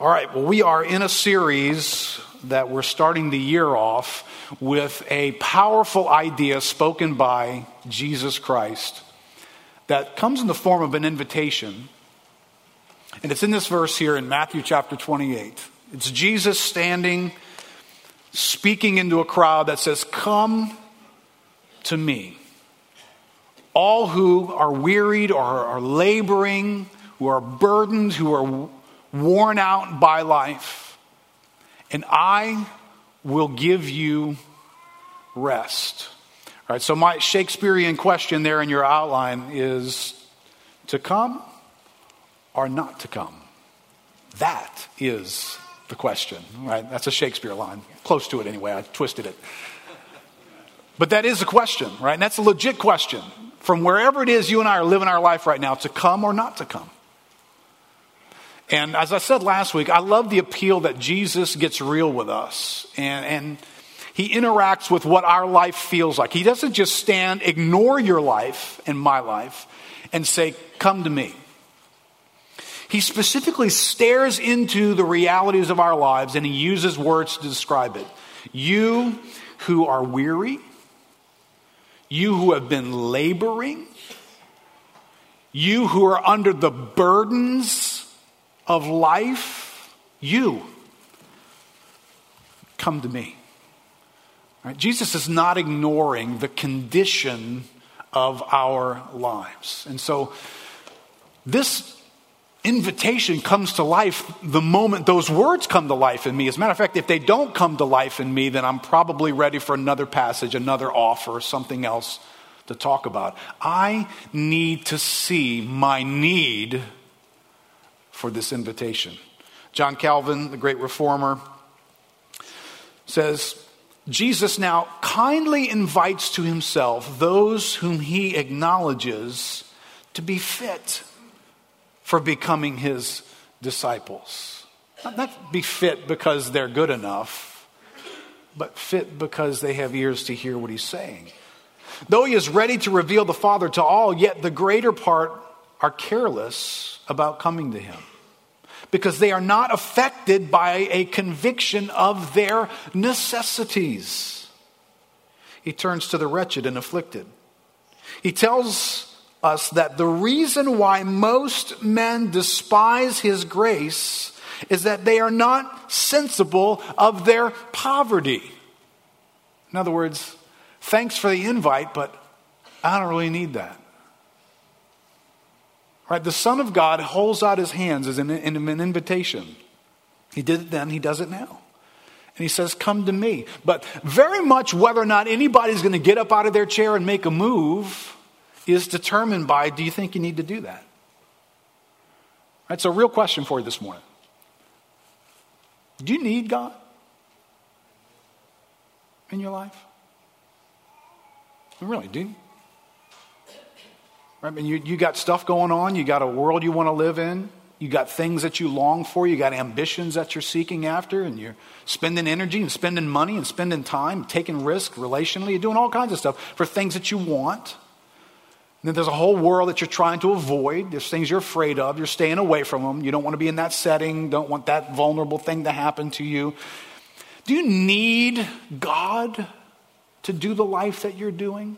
All right, well, we are in a series that we're starting the year off with a powerful idea spoken by Jesus Christ that comes in the form of an invitation. And it's in this verse here in Matthew chapter 28. It's Jesus standing, speaking into a crowd that says, Come to me. All who are wearied or are laboring, who are burdened, who are worn out by life, and I will give you rest. All right, so my Shakespearean question there in your outline is to come or not to come? That is the question, right? That's a Shakespeare line. Close to it anyway. I twisted it. But that is a question, right? And that's a legit question. From wherever it is you and I are living our life right now, to come or not to come. And as I said last week, I love the appeal that Jesus gets real with us. And, and he interacts with what our life feels like. He doesn't just stand, ignore your life and my life, and say, Come to me. He specifically stares into the realities of our lives and he uses words to describe it. You who are weary, you who have been laboring, you who are under the burdens of life, you come to me. Right? Jesus is not ignoring the condition of our lives. And so this invitation comes to life the moment those words come to life in me. As a matter of fact, if they don't come to life in me, then I'm probably ready for another passage, another offer, something else to talk about. I need to see my need for this invitation. John Calvin, the great reformer, says, Jesus now kindly invites to himself those whom he acknowledges to be fit for becoming his disciples. Not be fit because they're good enough, but fit because they have ears to hear what he's saying. Though he is ready to reveal the Father to all, yet the greater part are careless about coming to him because they are not affected by a conviction of their necessities. He turns to the wretched and afflicted. He tells us that the reason why most men despise his grace is that they are not sensible of their poverty. In other words, thanks for the invite, but I don't really need that. Right? The Son of God holds out his hands as an, an invitation. He did it then, he does it now. And he says, Come to me. But very much whether or not anybody's going to get up out of their chair and make a move is determined by do you think you need to do that? Right, so, real question for you this morning Do you need God in your life? Really, do you? I mean, you, you got stuff going on, you got a world you want to live in, you got things that you long for, you got ambitions that you're seeking after, and you're spending energy and spending money and spending time, taking risk relationally, you're doing all kinds of stuff for things that you want. And then there's a whole world that you're trying to avoid. There's things you're afraid of. You're staying away from them. You don't want to be in that setting. Don't want that vulnerable thing to happen to you. Do you need God to do the life that you're doing?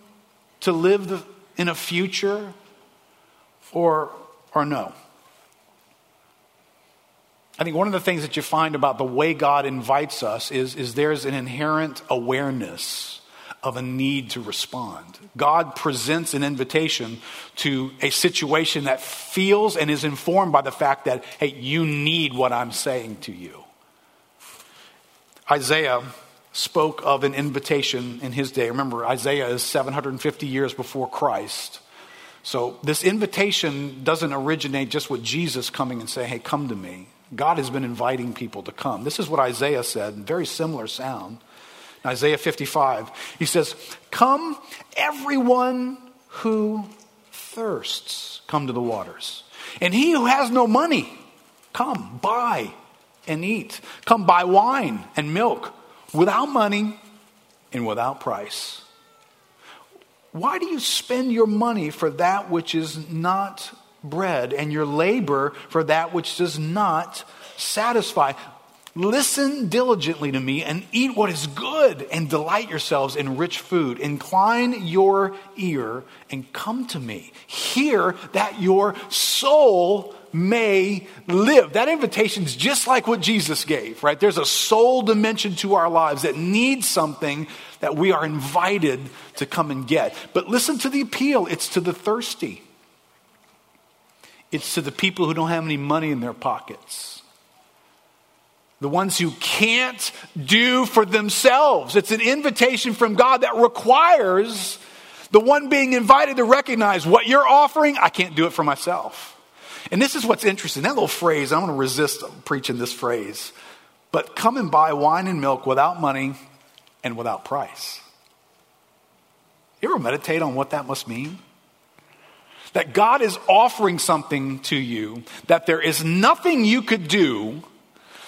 To live the, in a future or, or no? I think one of the things that you find about the way God invites us is, is there's an inherent awareness of a need to respond. God presents an invitation to a situation that feels and is informed by the fact that, hey, you need what I'm saying to you. Isaiah spoke of an invitation in his day. Remember, Isaiah is 750 years before Christ. So this invitation doesn't originate just with Jesus coming and saying, hey, come to me. God has been inviting people to come. This is what Isaiah said, very similar sound. Isaiah 55, he says, Come, everyone who thirsts, come to the waters. And he who has no money, come, buy and eat. Come buy wine and milk without money and without price. Why do you spend your money for that which is not bread, and your labor for that which does not satisfy. Listen diligently to me and eat what is good and delight yourselves in rich food. Incline your ear and come to me. Hear that your soul may live. That invitation is just like what Jesus gave, right? There's a soul dimension to our lives that needs something that we are invited to come and get. But listen to the appeal it's to the thirsty, it's to the people who don't have any money in their pockets the ones who can't do for themselves. It's an invitation from God that requires the one being invited to recognize what you're offering, I can't do it for myself. And this is what's interesting. That little phrase, I'm going to resist preaching this phrase, but come and buy wine and milk without money and without price. You ever meditate on what that must mean? That God is offering something to you that there is nothing you could do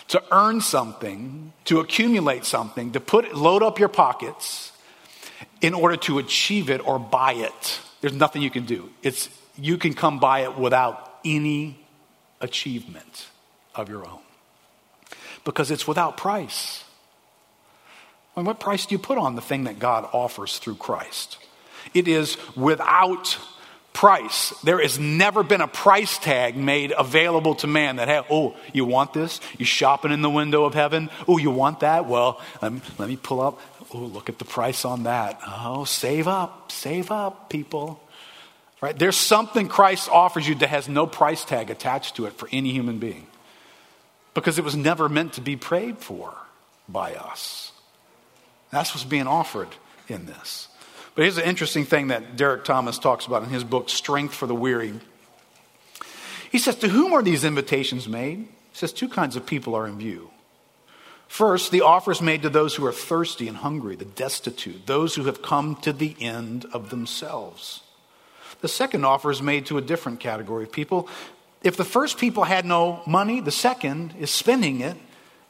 to earn something, to accumulate something, to put load up your pockets in order to achieve it or buy it. There's nothing you can do. It's you can come by it without any achievement of your own. Because it's without price. I mean, what price do you put on the thing that God offers through Christ? It is without price. There has never been a price tag made available to man that, hey, oh, you want this? You shopping in the window of heaven? Oh, you want that? Well, let me, let me pull up. Oh, look at the price on that. Oh, save up, save up, people. Right? There's something Christ offers you that has no price tag attached to it for any human being because it was never meant to be prayed for by us. That's what's being offered in this. But here's an interesting thing that Derek Thomas talks about in his book, Strength for the Weary. He says, To whom are these invitations made? He says, Two kinds of people are in view. First, the offer is made to those who are thirsty and hungry, the destitute, those who have come to the end of themselves. The second offer is made to a different category of people. If the first people had no money, the second is spending it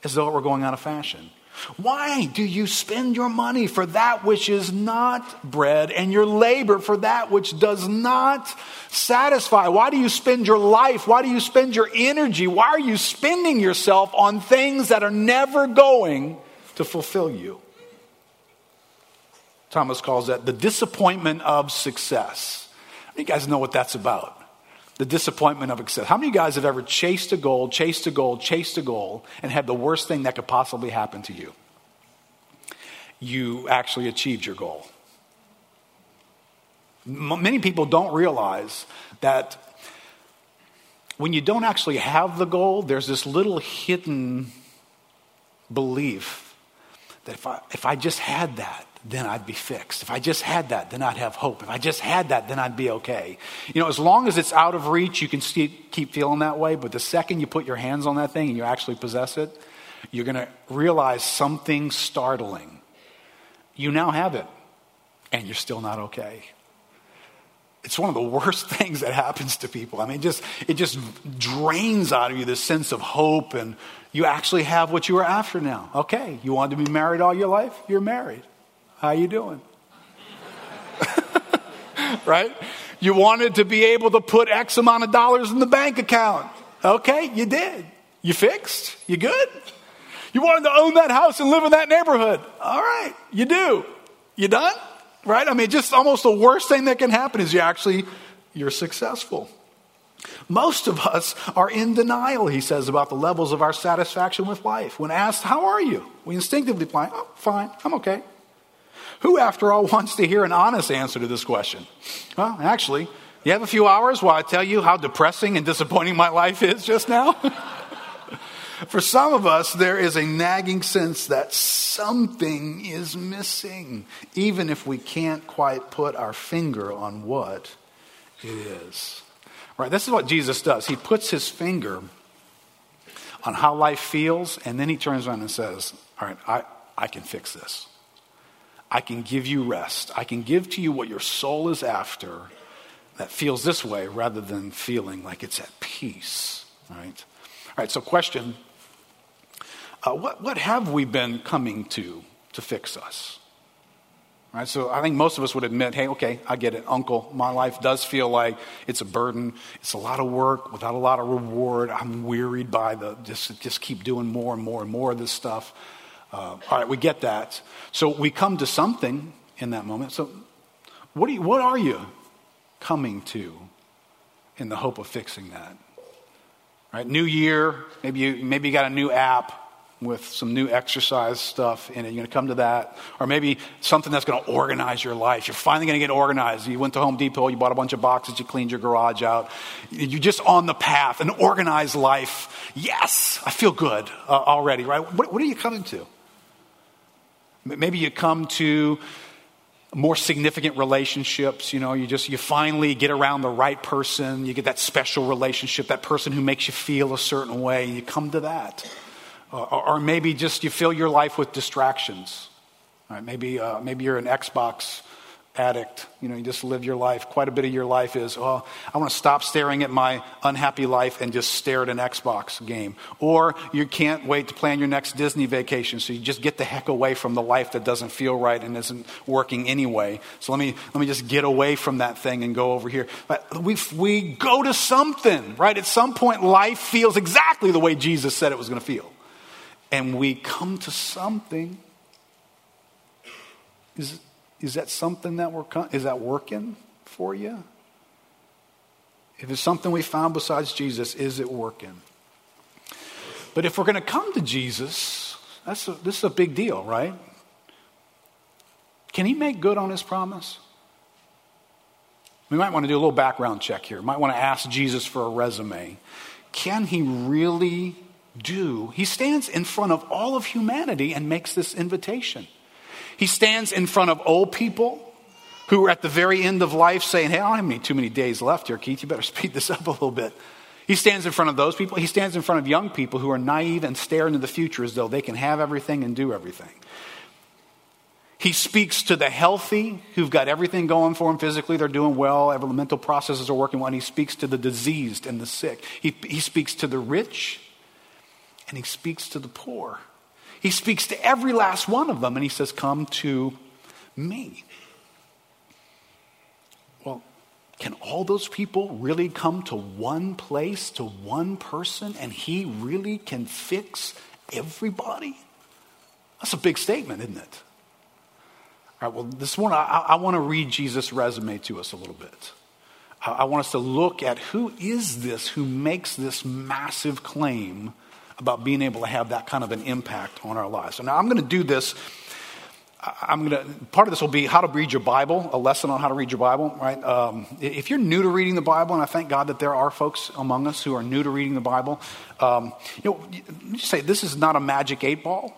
as though it were going out of fashion. Why do you spend your money for that which is not bread and your labor for that which does not satisfy? Why do you spend your life? Why do you spend your energy? Why are you spending yourself on things that are never going to fulfill you? Thomas calls that the disappointment of success. You guys know what that's about the disappointment of success. How many of you guys have ever chased a goal, chased a goal, chased a goal, and had the worst thing that could possibly happen to you? You actually achieved your goal. Many people don't realize that when you don't actually have the goal, there's this little hidden belief that if I, if I just had that, then I'd be fixed. If I just had that, then I'd have hope. If I just had that, then I'd be okay. You know, as long as it's out of reach, you can keep feeling that way. But the second you put your hands on that thing and you actually possess it, you're going to realize something startling. You now have it, and you're still not okay. It's one of the worst things that happens to people. I mean, just it just drains out of you this sense of hope, and you actually have what you were after now. Okay, you wanted to be married all your life, you're married. How you doing? right? You wanted to be able to put X amount of dollars in the bank account. Okay, you did. You fixed? You good? You wanted to own that house and live in that neighborhood. All right, you do. You done? Right? I mean, just almost the worst thing that can happen is you actually you're successful. Most of us are in denial, he says, about the levels of our satisfaction with life. When asked, How are you? We instinctively reply, Oh, fine, I'm okay. Who, after all, wants to hear an honest answer to this question? Well, actually, you have a few hours while I tell you how depressing and disappointing my life is just now? For some of us, there is a nagging sense that something is missing, even if we can't quite put our finger on what it is. Right? This is what Jesus does. He puts his finger on how life feels, and then he turns around and says, All right, I, I can fix this. I can give you rest. I can give to you what your soul is after that feels this way rather than feeling like it's at peace. Right? All right, so question uh, what, what have we been coming to to fix us? Right? So I think most of us would admit, hey, okay, I get it. Uncle, my life does feel like it's a burden. It's a lot of work without a lot of reward. I'm wearied by the just, just keep doing more and more and more of this stuff. Uh, all right, we get that. So we come to something in that moment. So what, you, what are you coming to in the hope of fixing that? Right? New year, maybe you, maybe you got a new app with some new exercise stuff in it. You're going to come to that. Or maybe something that's going to organize your life. You're finally going to get organized. You went to Home Depot, you bought a bunch of boxes, you cleaned your garage out. You're just on the path, an organized life. Yes, I feel good uh, already, right? What, what are you coming to? Maybe you come to more significant relationships you know you just you finally get around the right person you get that special relationship that person who makes you feel a certain way you come to that uh, or maybe just you fill your life with distractions. Right? Maybe, uh, maybe you're an Xbox addict. You know, you just live your life. Quite a bit of your life is, oh, I want to stop staring at my unhappy life and just stare at an Xbox game. Or you can't wait to plan your next Disney vacation, so you just get the heck away from the life that doesn't feel right and isn't working anyway. So let me, let me just get away from that thing and go over here. But we, we go to something, right? At some point, life feels exactly the way Jesus said it was going to feel and we come to something. Is, is that something that we're, is that working for you? If it's something we found besides Jesus, is it working? But if we're going to come to Jesus, that's a, this is a big deal, right? Can he make good on his promise? We might want to do a little background check here. Might want to ask Jesus for a resume. Can he really do, he stands in front of all of humanity and makes this invitation. He stands in front of old people who are at the very end of life saying, Hey, I don't have any, too many days left here, Keith. You better speed this up a little bit. He stands in front of those people. He stands in front of young people who are naive and stare into the future as though they can have everything and do everything. He speaks to the healthy who've got everything going for them physically, they're doing well, every mental processes are working well. And he speaks to the diseased and the sick. He, he speaks to the rich and he speaks to the poor. He speaks to every last one of them and he says, Come to me. Well, can all those people really come to one place, to one person, and he really can fix everybody? That's a big statement, isn't it? All right, well, this morning I, I want to read Jesus' resume to us a little bit. I, I want us to look at who is this who makes this massive claim about being able to have that kind of an impact on our lives. So now I'm going to do this. I'm going to, part of this will be how to read your Bible, a lesson on how to read your Bible, right? Um, if you're new to reading the Bible, and I thank God that there are folks among us who are new to reading the Bible, um, you know, just say this is not a magic eight ball,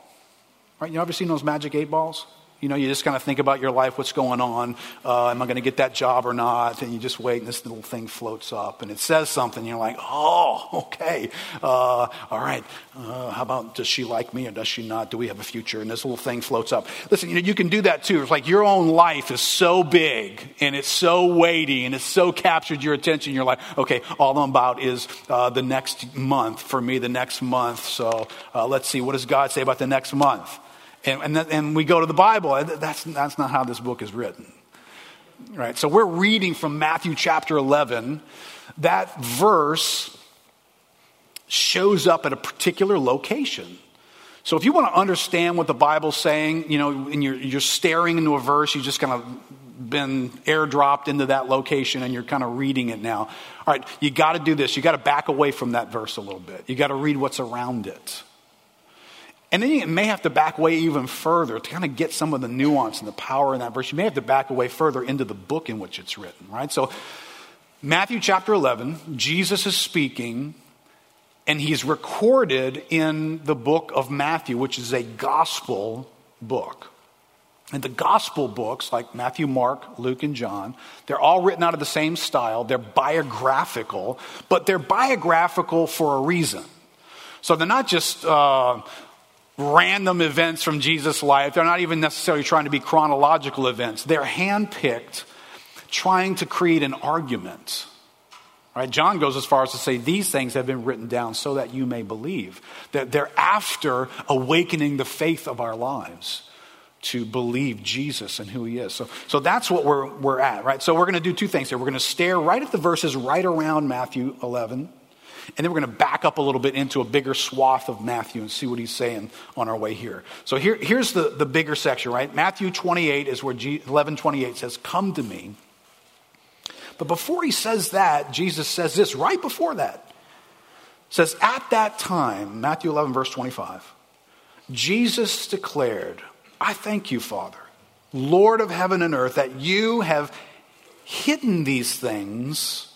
right? You ever seen those magic eight balls? You know, you just kind of think about your life, what's going on. Uh, am I going to get that job or not? And you just wait, and this little thing floats up, and it says something. You're like, oh, okay, uh, all right. Uh, how about does she like me or does she not? Do we have a future? And this little thing floats up. Listen, you know, you can do that too. It's like your own life is so big and it's so weighty and it's so captured your attention. You're like, okay, all I'm about is uh, the next month for me, the next month. So uh, let's see, what does God say about the next month? And, and, and we go to the Bible. That's, that's not how this book is written. Right? So we're reading from Matthew chapter 11. That verse shows up at a particular location. So if you want to understand what the Bible's saying, you know, and you're, you're staring into a verse, you just kind of been airdropped into that location and you're kind of reading it now. All right, you got to do this. You got to back away from that verse a little bit. You got to read what's around it. And then you may have to back away even further to kind of get some of the nuance and the power in that verse. You may have to back away further into the book in which it's written, right? So, Matthew chapter 11, Jesus is speaking, and he's recorded in the book of Matthew, which is a gospel book. And the gospel books, like Matthew, Mark, Luke, and John, they're all written out of the same style. They're biographical, but they're biographical for a reason. So they're not just uh, random events from Jesus' life. They're not even necessarily trying to be chronological events. They're handpicked, trying to create an argument. Right? John goes as far as to say these things have been written down so that you may believe. That they're after awakening the faith of our lives. to believe Jesus and who he is. So, so that's what we're, we're at, right? So we're going to do two things here. We're going to stare right at the verses right around Matthew 11, and then we're going to back up a little bit into a bigger swath of Matthew and see what he's saying on our way here. So here, here's the, the bigger section, right? Matthew 28 is where G, 11 28 says, Come to me. But before he says that, Jesus says this right before that. says, At that time, Matthew 11, verse 25, Jesus declared, I thank you, Father, Lord of heaven and earth, that you have hidden these things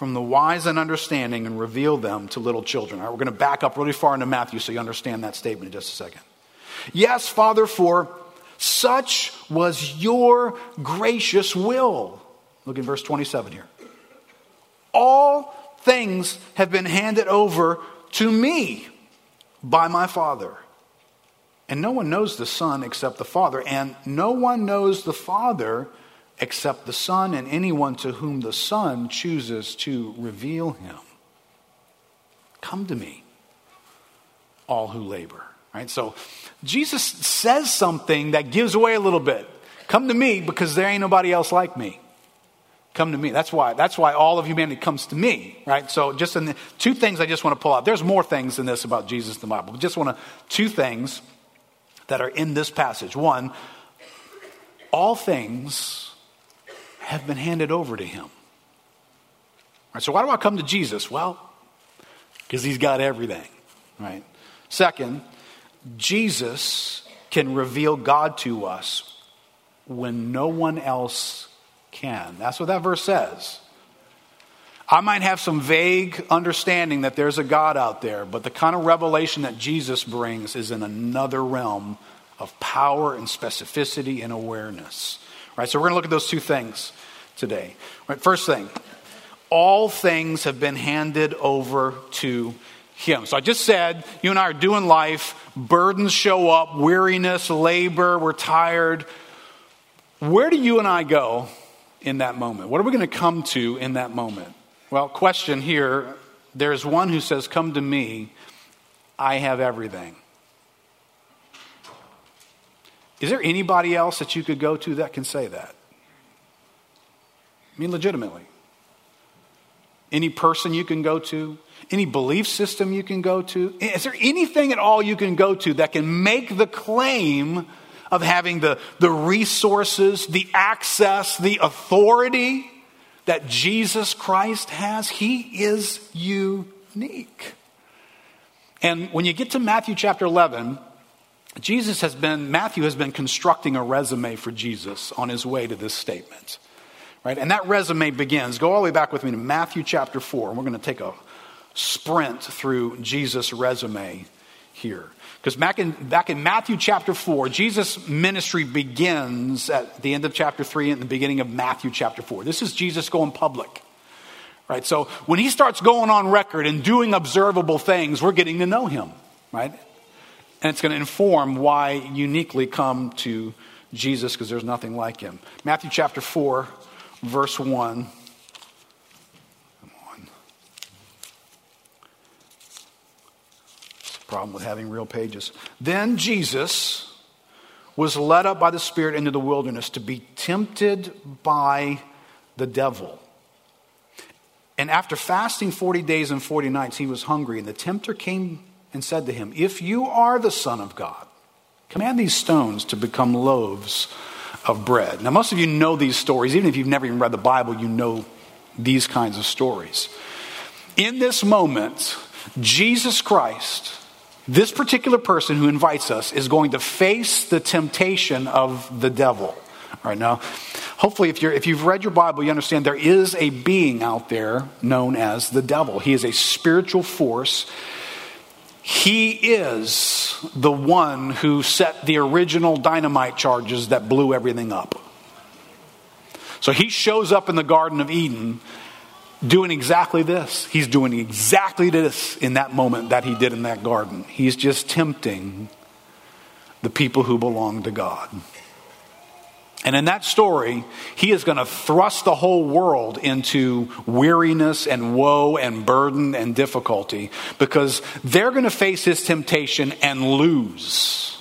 from the wise and understanding and reveal them to little children. All right, we're going to back up really far into Matthew so you understand that statement in just a second. Yes, Father, for such was your gracious will. Look in verse 27 here. All things have been handed over to me by my Father. And no one knows the Son except the Father, and no one knows the Father except the Son and anyone to whom the Son chooses to reveal him. Come to me, all who labor. Right? So Jesus says something that gives away a little bit. Come to me because there ain't nobody else like me. Come to me. That's why. That's why all of humanity comes to me, right? So, just in the, two things I just want to pull out. There's more things than this about Jesus in the Bible, but just want to two things that are in this passage. One, all things have been handed over to him. Right, so why do I come to Jesus? Well, because he's got everything, right? Second, Jesus can reveal God to us when no one else can. That's what that verse says. I might have some vague understanding that there's a God out there, but the kind of revelation that Jesus brings is in another realm of power and specificity and awareness. So we're going to look at those two things today. Right? First thing, all things have been handed over to him. So I just said, you and I are doing life, burdens show up, weariness, labor, we're tired. Where do you and I go in that moment? What are we going to come to in that moment? Well, question here there's one who says, Come to me, I have everything. Is there anybody else that you could go to that can say that? I mean, legitimately. Any person you can go to? Any belief system you can go to? Is there anything at all you can go to that can make the claim of having the, the resources, the access, the authority that Jesus Christ has, he is unique. And when you get to Matthew chapter 11, Jesus has been, Matthew has been constructing a resume for Jesus on his way to this statement. Right? And that resume begins, go all the way back with me to Matthew chapter 4, and we're going to take a sprint through Jesus' resume here. Because back in, back in Matthew chapter 4, Jesus' ministry begins at the end of chapter 3 and the beginning of Matthew chapter 4. This is Jesus going public. Right? So when he starts going on record and doing observable things, we're getting to know him. Right? And it's going to inform why uniquely come to Jesus because there's nothing like him. Matthew chapter 4, verse 1. Problem with having real pages. Then Jesus was led up by the Spirit into the wilderness to be tempted by the devil. And after fasting 40 days and 40 nights, he was hungry. And the tempter came and said to him, If you are the Son of God, command these stones to become loaves of bread. Now, most of you know these stories. Even if you've never even read the Bible, you know these kinds of stories. In this moment, Jesus Christ this particular person who invites us is going to face the temptation of the devil. All right now, hopefully, if, you're, if you've read your Bible, you understand there is a being out there known as the devil. He is a spiritual force. He is the one who set the original dynamite charges that blew everything up. So he shows up in the Garden of Eden doing exactly this. He's doing exactly this in that moment that he did in that garden. He's just tempting the people who belong to God. And in that story, he is going to thrust the whole world into weariness and woe and burden and difficulty because they're going to face his temptation and lose.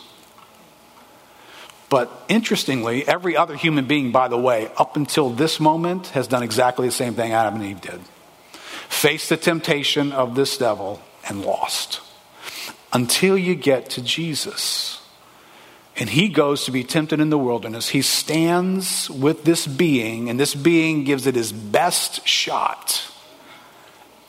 But interestingly, every other human being, by the way, up until this moment, has done exactly the same thing Adam and Eve did faced the temptation of this devil and lost. Until you get to Jesus. And he goes to be tempted in the wilderness. He stands with this being, and this being gives it his best shot.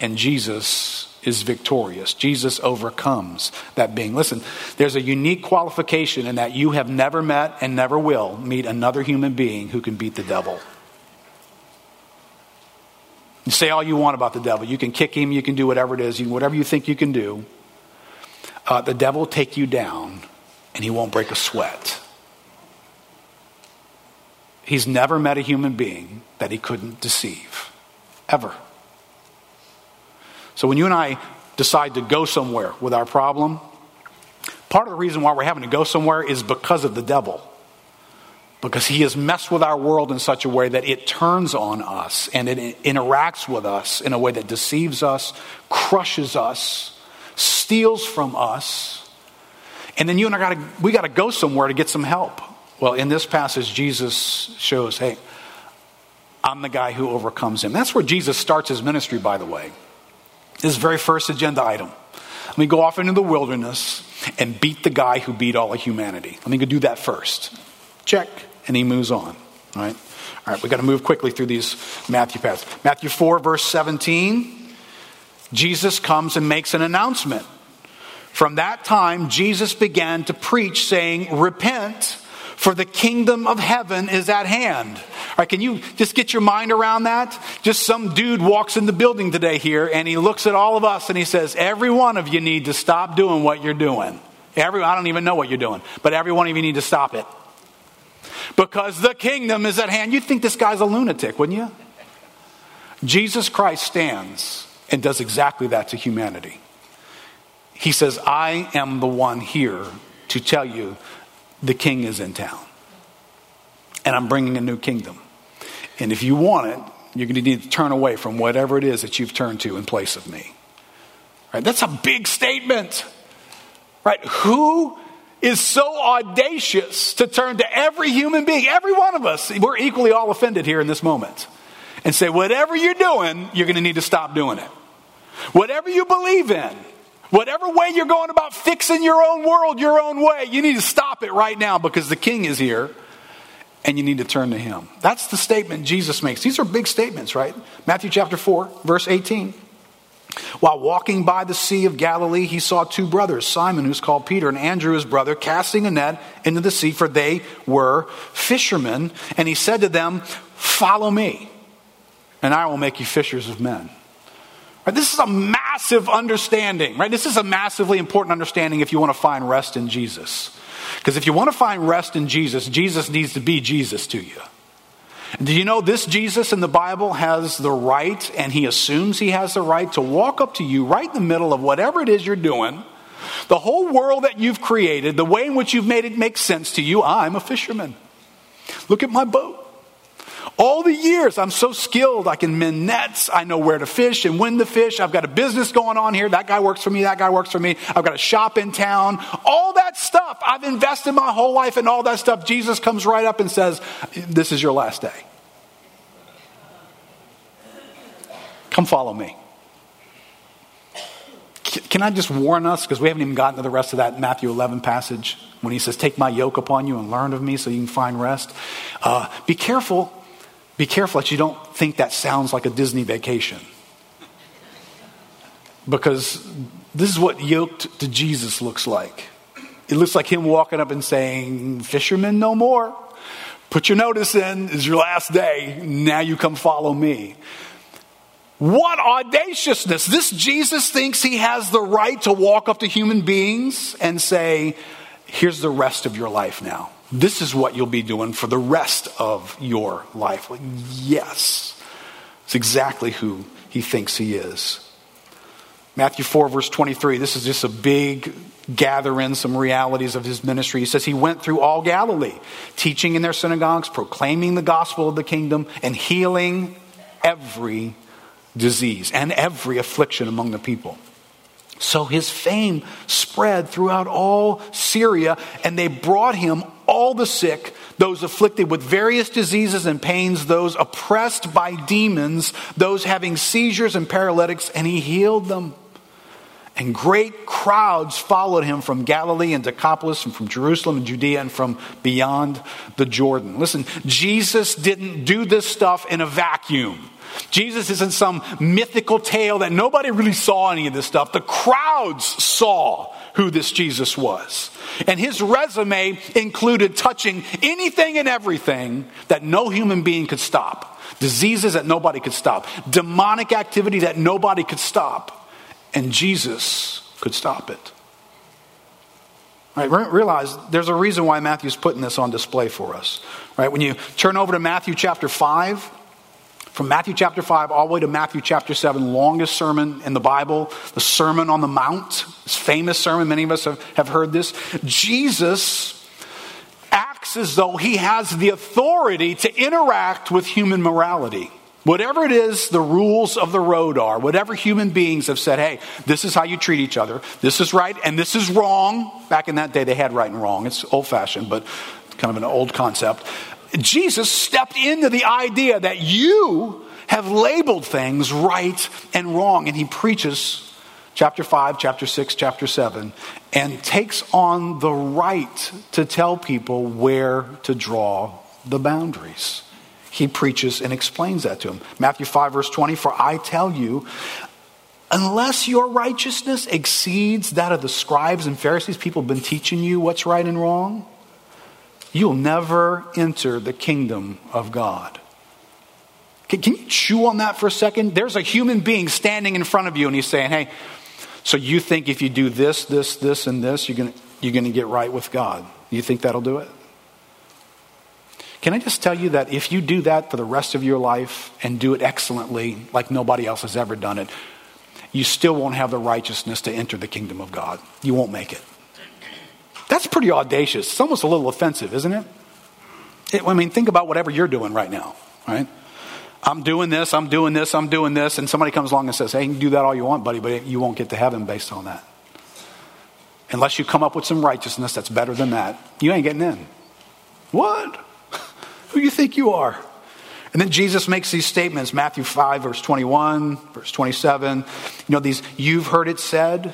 And Jesus is victorious. Jesus overcomes that being. Listen, there's a unique qualification in that you have never met and never will meet another human being who can beat the devil. You say all you want about the devil. You can kick him, you can do whatever it is, you, whatever you think you can do. Uh, the devil take you down and he won't break a sweat. He's never met a human being that he couldn't deceive, ever. So when you and I decide to go somewhere with our problem, part of the reason why we're having to go somewhere is because of the devil. Because he has messed with our world in such a way that it turns on us and it interacts with us in a way that deceives us, crushes us, steals from us. And then you and I got to, we got to go somewhere to get some help. Well, in this passage, Jesus shows, hey, I'm the guy who overcomes him. That's where Jesus starts his ministry, by the way his very first agenda item. Let me go off into the wilderness and beat the guy who beat all of humanity. Let me go do that first. Check. And he moves on. All right? All right, we've got to move quickly through these Matthew passages. Matthew 4, verse 17. Jesus comes and makes an announcement. From that time, Jesus began to preach, saying, Repent, for the kingdom of heaven is at hand. All right, can you just get your mind around that? Just some dude walks in the building today here and he looks at all of us and he says, Every one of you need to stop doing what you're doing. Every, I don't even know what you're doing, but every one of you need to stop it. Because the kingdom is at hand. You'd think this guy's a lunatic, wouldn't you? Jesus Christ stands and does exactly that to humanity. He says, I am the one here to tell you the king is in town. And I'm bringing a new kingdom. And if you want it, you're going to need to turn away from whatever it is that you've turned to in place of me. Right? That's a big statement. Right? Who is so audacious to turn to every human being, every one of us, we're equally all offended here in this moment, and say, whatever you're doing, you're going to need to stop doing it. Whatever you believe in, Whatever way you're going about fixing your own world your own way, you need to stop it right now because the king is here and you need to turn to him. That's the statement Jesus makes. These are big statements, right? Matthew chapter 4, verse 18. While walking by the Sea of Galilee, he saw two brothers, Simon, who's called Peter, and Andrew, his brother, casting a net into the sea, for they were fishermen. And he said to them, Follow me, and I will make you fishers of men. Right? This is a massive understanding, right? This is a massively important understanding if you want to find rest in Jesus. Because if you want to find rest in Jesus, Jesus needs to be Jesus to you. Do you know this Jesus in the Bible has the right, and he assumes he has the right to walk up to you right in the middle of whatever it is you're doing, the whole world that you've created, the way in which you've made it make sense to you. I'm a fisherman. Look at my boat. All the years, I'm so skilled. I can mend nets. I know where to fish and when to fish. I've got a business going on here. That guy works for me. That guy works for me. I've got a shop in town. All that stuff. I've invested my whole life in all that stuff. Jesus comes right up and says, This is your last day. Come follow me. Can I just warn us, because we haven't even gotten to the rest of that Matthew 11 passage, when he says, Take my yoke upon you and learn of me so you can find rest. Uh, be careful be careful that you don't think that sounds like a Disney vacation. Because this is what yoked to Jesus looks like. It looks like him walking up and saying, Fishermen no more. Put your notice in, is your last day. Now you come follow me. What audaciousness. This Jesus thinks he has the right to walk up to human beings and say, Here's the rest of your life now. This is what you'll be doing for the rest of your life. Yes, it's exactly who he thinks he is. Matthew 4, verse 23, this is just a big gather in some realities of his ministry. He says he went through all Galilee, teaching in their synagogues, proclaiming the gospel of the kingdom, and healing every disease and every affliction among the people. So his fame spread throughout all Syria, and they brought him all the sick, those afflicted with various diseases and pains, those oppressed by demons, those having seizures and paralytics, and he healed them. And great crowds followed him from Galilee and Decapolis and from Jerusalem and Judea and from beyond the Jordan. Listen, Jesus didn't do this stuff in a vacuum. Jesus isn't some mythical tale that nobody really saw any of this stuff. The crowds saw who this Jesus was. And his resume included touching anything and everything that no human being could stop. Diseases that nobody could stop. Demonic activity that nobody could stop. And Jesus could stop it. Right, realize there's a reason why Matthew's putting this on display for us. Right, when you turn over to Matthew chapter 5, from Matthew chapter 5 all the way to Matthew chapter 7, longest sermon in the Bible, the Sermon on the Mount, this famous sermon. Many of us have, have heard this. Jesus acts as though he has the authority to interact with human morality. Whatever it is the rules of the road are, whatever human beings have said, hey, this is how you treat each other, this is right and this is wrong. Back in that day, they had right and wrong. It's old fashioned, but kind of an old concept. Jesus stepped into the idea that you have labeled things right and wrong. And he preaches chapter 5, chapter 6, chapter 7, and takes on the right to tell people where to draw the boundaries. He preaches and explains that to them. Matthew 5, verse 20 For I tell you, unless your righteousness exceeds that of the scribes and Pharisees, people have been teaching you what's right and wrong you'll never enter the kingdom of God. Can, can, you chew on that for a second? There's a human being standing in front of you and he's saying, hey, so you think if you do this, this, this, and this, you're going you're going to get right with God. You think that'll do it? Can I just tell you that if you do that for the rest of your life and do it excellently, like nobody else has ever done it, you still won't have the righteousness to enter the kingdom of God. You won't make it. That's pretty audacious. It's almost a little offensive, isn't it? it? I mean, think about whatever you're doing right now, right? I'm doing this, I'm doing this, I'm doing this, and somebody comes along and says, hey, you can do that all you want, buddy, but you won't get to heaven based on that. Unless you come up with some righteousness that's better than that, you ain't getting in. What? Who you think you are? And then Jesus makes these statements Matthew 5, verse 21, verse 27. You know, these you've heard it said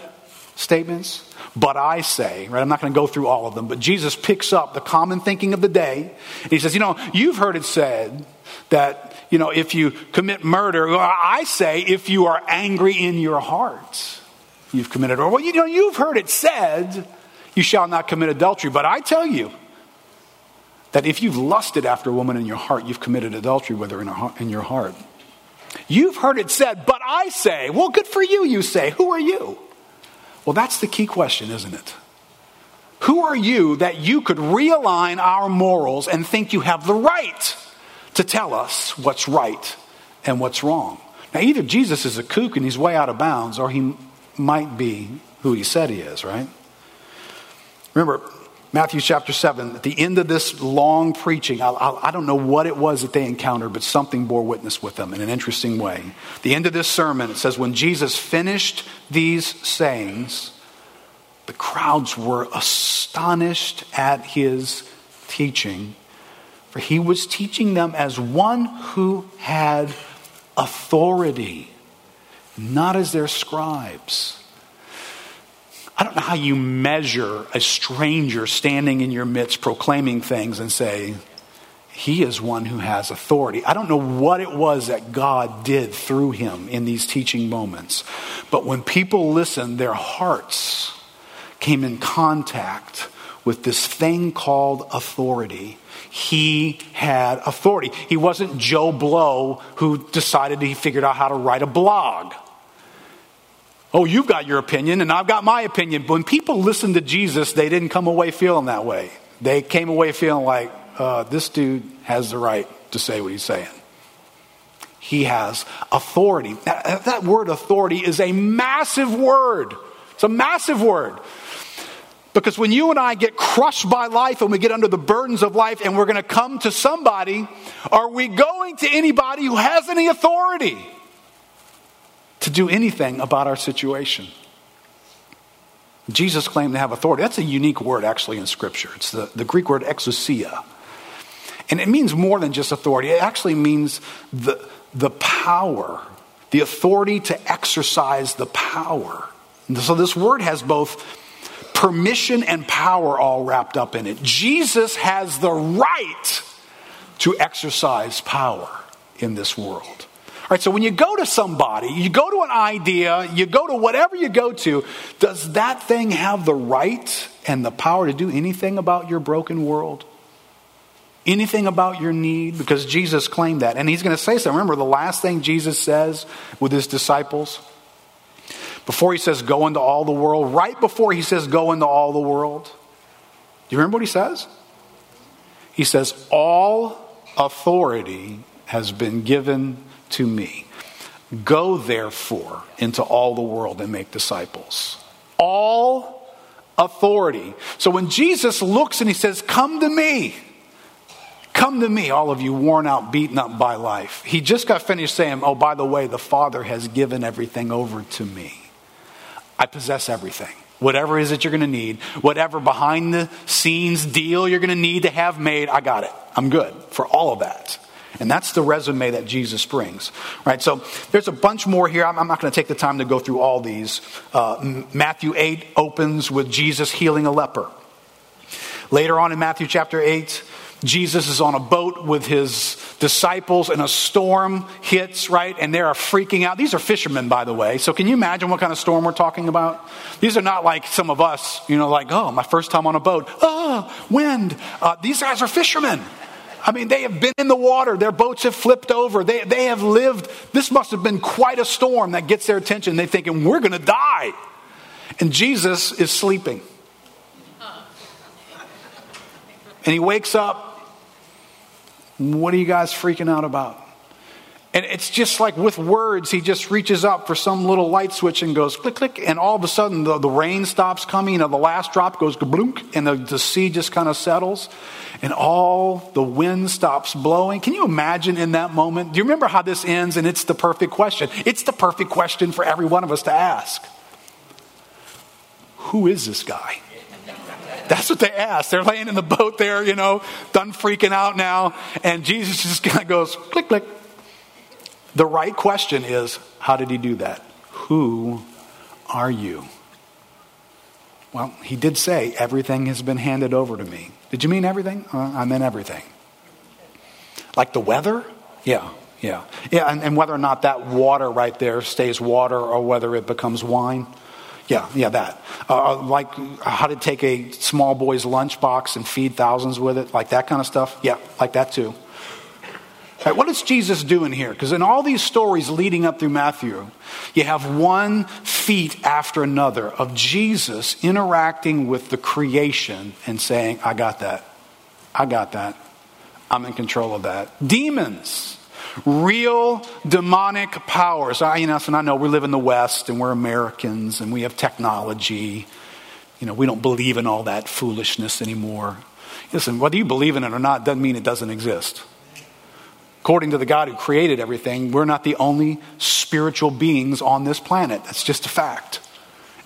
statements but I say, right? I'm not going to go through all of them, but Jesus picks up the common thinking of the day. And he says, you know, you've heard it said that, you know, if you commit murder, well, I say, if you are angry in your heart, you've committed, or, well, you know, you've heard it said, you shall not commit adultery. But I tell you that if you've lusted after a woman in your heart, you've committed adultery with her in your heart. You've heard it said, but I say, well, good for you, you say. Who are you? Well, that's the key question, isn't it? Who are you that you could realign our morals and think you have the right to tell us what's right and what's wrong? Now, either Jesus is a kook and he's way out of bounds, or he might be who he said he is, right? Remember, Matthew chapter 7, at the end of this long preaching, I, I, I, don't know what it was that they encountered, but something bore witness with them in an interesting way. The end of this sermon, it says, When Jesus finished these sayings, the crowds were astonished at his teaching, for he was teaching them as one who had authority, not as their scribes. I don't know how you measure a stranger standing in your midst proclaiming things and say, he is one who has authority. I don't know what it was that God did through him in these teaching moments. But when people listened, their hearts came in contact with this thing called authority. He had authority. He wasn't Joe Blow who decided he figured out how to write a blog. Oh, you've got your opinion and I've got my opinion. But when people listened to Jesus, they didn't come away feeling that way. They came away feeling like, uh, this dude has the right to say what he's saying. He has authority. That, that word authority is a massive word. It's a massive word. Because when you and I get crushed by life and we get under the burdens of life and we're going to come to somebody, are we going to anybody who has any authority? To do anything about our situation. Jesus claimed to have authority. That's a unique word, actually, in Scripture. It's the, the Greek word exousia. And it means more than just authority, it actually means the, the power, the authority to exercise the power. And so this word has both permission and power all wrapped up in it. Jesus has the right to exercise power in this world. All right, so when you go to somebody, you go to an idea, you go to whatever you go to, does that thing have the right and the power to do anything about your broken world? Anything about your need? Because Jesus claimed that. And he's going to say so. Remember the last thing Jesus says with his disciples? Before he says, go into all the world, right before he says, go into all the world. Do you remember what he says? He says, all authority has been given to me. Go therefore into all the world and make disciples. All authority. So when Jesus looks and he says, Come to me, come to me, all of you worn out, beaten up by life. He just got finished saying, Oh, by the way, the Father has given everything over to me. I possess everything. Whatever it is that you're going to need, whatever behind the scenes deal you're going to need to have made, I got it. I'm good for all of that. And that's the resume that Jesus brings. Right? So there's a bunch more here. I'm, not going to take the time to go through all these. Uh, Matthew 8 opens with Jesus healing a leper. Later on in Matthew chapter 8, Jesus is on a boat with his disciples and a storm hits, right? And they are freaking out. These are fishermen, by the way. So can you imagine what kind of storm we're talking about? These are not like some of us, you know, like, oh, my first time on a boat. Oh, wind. Uh, these guys are fishermen. I mean, they have been in the water. Their boats have flipped over. They, they have lived. This must have been quite a storm that gets their attention. They're thinking, we're going to die. And Jesus is sleeping. And he wakes up. What are you guys freaking out about? And it's just like with words, he just reaches up for some little light switch and goes click, click, and all of a sudden the, the rain stops coming and the last drop goes gablunk and the, the sea just kind of settles and all the wind stops blowing. Can you imagine in that moment? Do you remember how this ends? And it's the perfect question. It's the perfect question for every one of us to ask. Who is this guy? That's what they ask. They're laying in the boat there, you know, done freaking out now. And Jesus just kind of goes click, click the right question is how did he do that? Who are you? Well, he did say, everything has been handed over to me. Did you mean everything? Uh, I meant everything. Like the weather? Yeah, yeah. Yeah, and, and whether or not that water right there stays water or whether it becomes wine. Yeah, yeah, that. Uh, uh like how to take a small boy's lunchbox and feed thousands with it, like that kind of stuff. Yeah, like that too. Right, what is Jesus doing here? Because in all these stories leading up through Matthew, you have one feat after another of Jesus interacting with the creation and saying, I got that. I got that. I'm in control of that. Demons, real demonic powers. I, you know, and I know we live in the West and we're Americans and we have technology. You know, we don't believe in all that foolishness anymore. Listen, whether you believe in it or not doesn't mean it doesn't exist. According to the God who created everything, we're not the only spiritual beings on this planet. That's just a fact.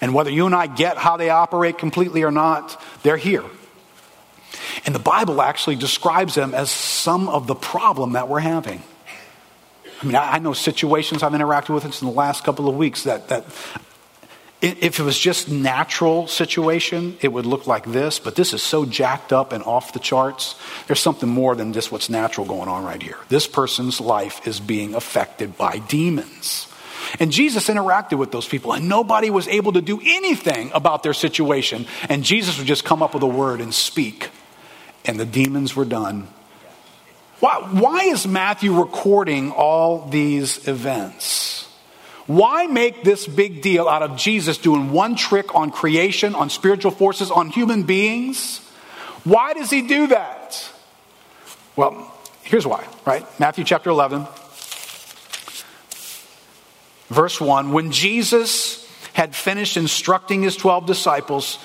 And whether you and I get how they operate completely or not, they're here. And the Bible actually describes them as some of the problem that we're having. I mean, I know situations I've interacted with in the last couple of weeks that, that if it was just natural situation, it would look like this, but this is so jacked up and off the charts. There's something more than just what's natural going on right here. This person's life is being affected by demons. And Jesus interacted with those people, and nobody was able to do anything about their situation. And Jesus would just come up with a word and speak, and the demons were done. Why, why is Matthew recording all these events? Why make this big deal out of Jesus doing one trick on creation, on spiritual forces, on human beings? Why does he do that? Well, here's why, right? Matthew chapter 11, verse 1. When Jesus had finished instructing his 12 disciples,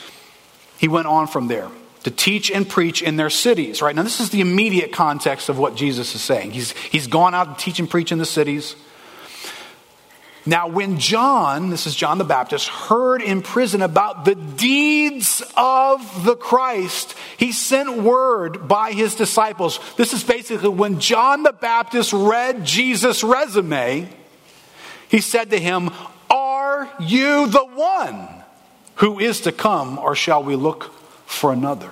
he went on from there to teach and preach in their cities, right? Now, this is the immediate context of what Jesus is saying. He's, he's gone out to teach and preach in the cities. Now, when John, this is John the Baptist, heard in prison about the deeds of the Christ, he sent word by his disciples. This is basically when John the Baptist read Jesus' resume, he said to him, Are you the one who is to come, or shall we look for another?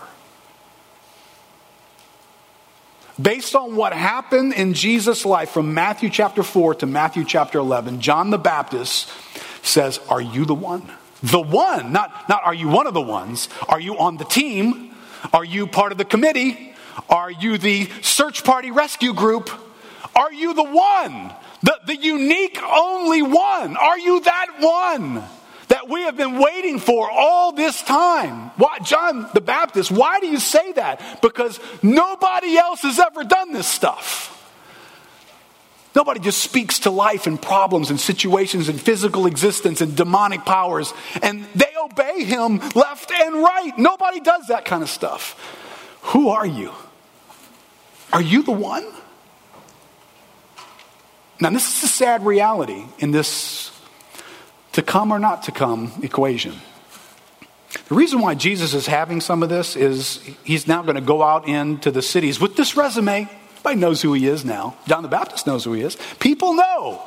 Based on what happened in Jesus' life from Matthew chapter 4 to Matthew chapter 11, John the Baptist says, Are you the one? The one, not, not are you one of the ones? Are you on the team? Are you part of the committee? Are you the search party rescue group? Are you the one? The, the unique only one? Are you that one? That we have been waiting for all this time. Why, John the Baptist, why do you say that? Because nobody else has ever done this stuff. Nobody just speaks to life and problems and situations and physical existence and demonic powers and they obey him left and right. Nobody does that kind of stuff. Who are you? Are you the one? Now, this is a sad reality in this to come or not to come equation. The reason why Jesus is having some of this is he's now going to go out into the cities with this resume. Everybody knows who he is now. John the Baptist knows who he is. People know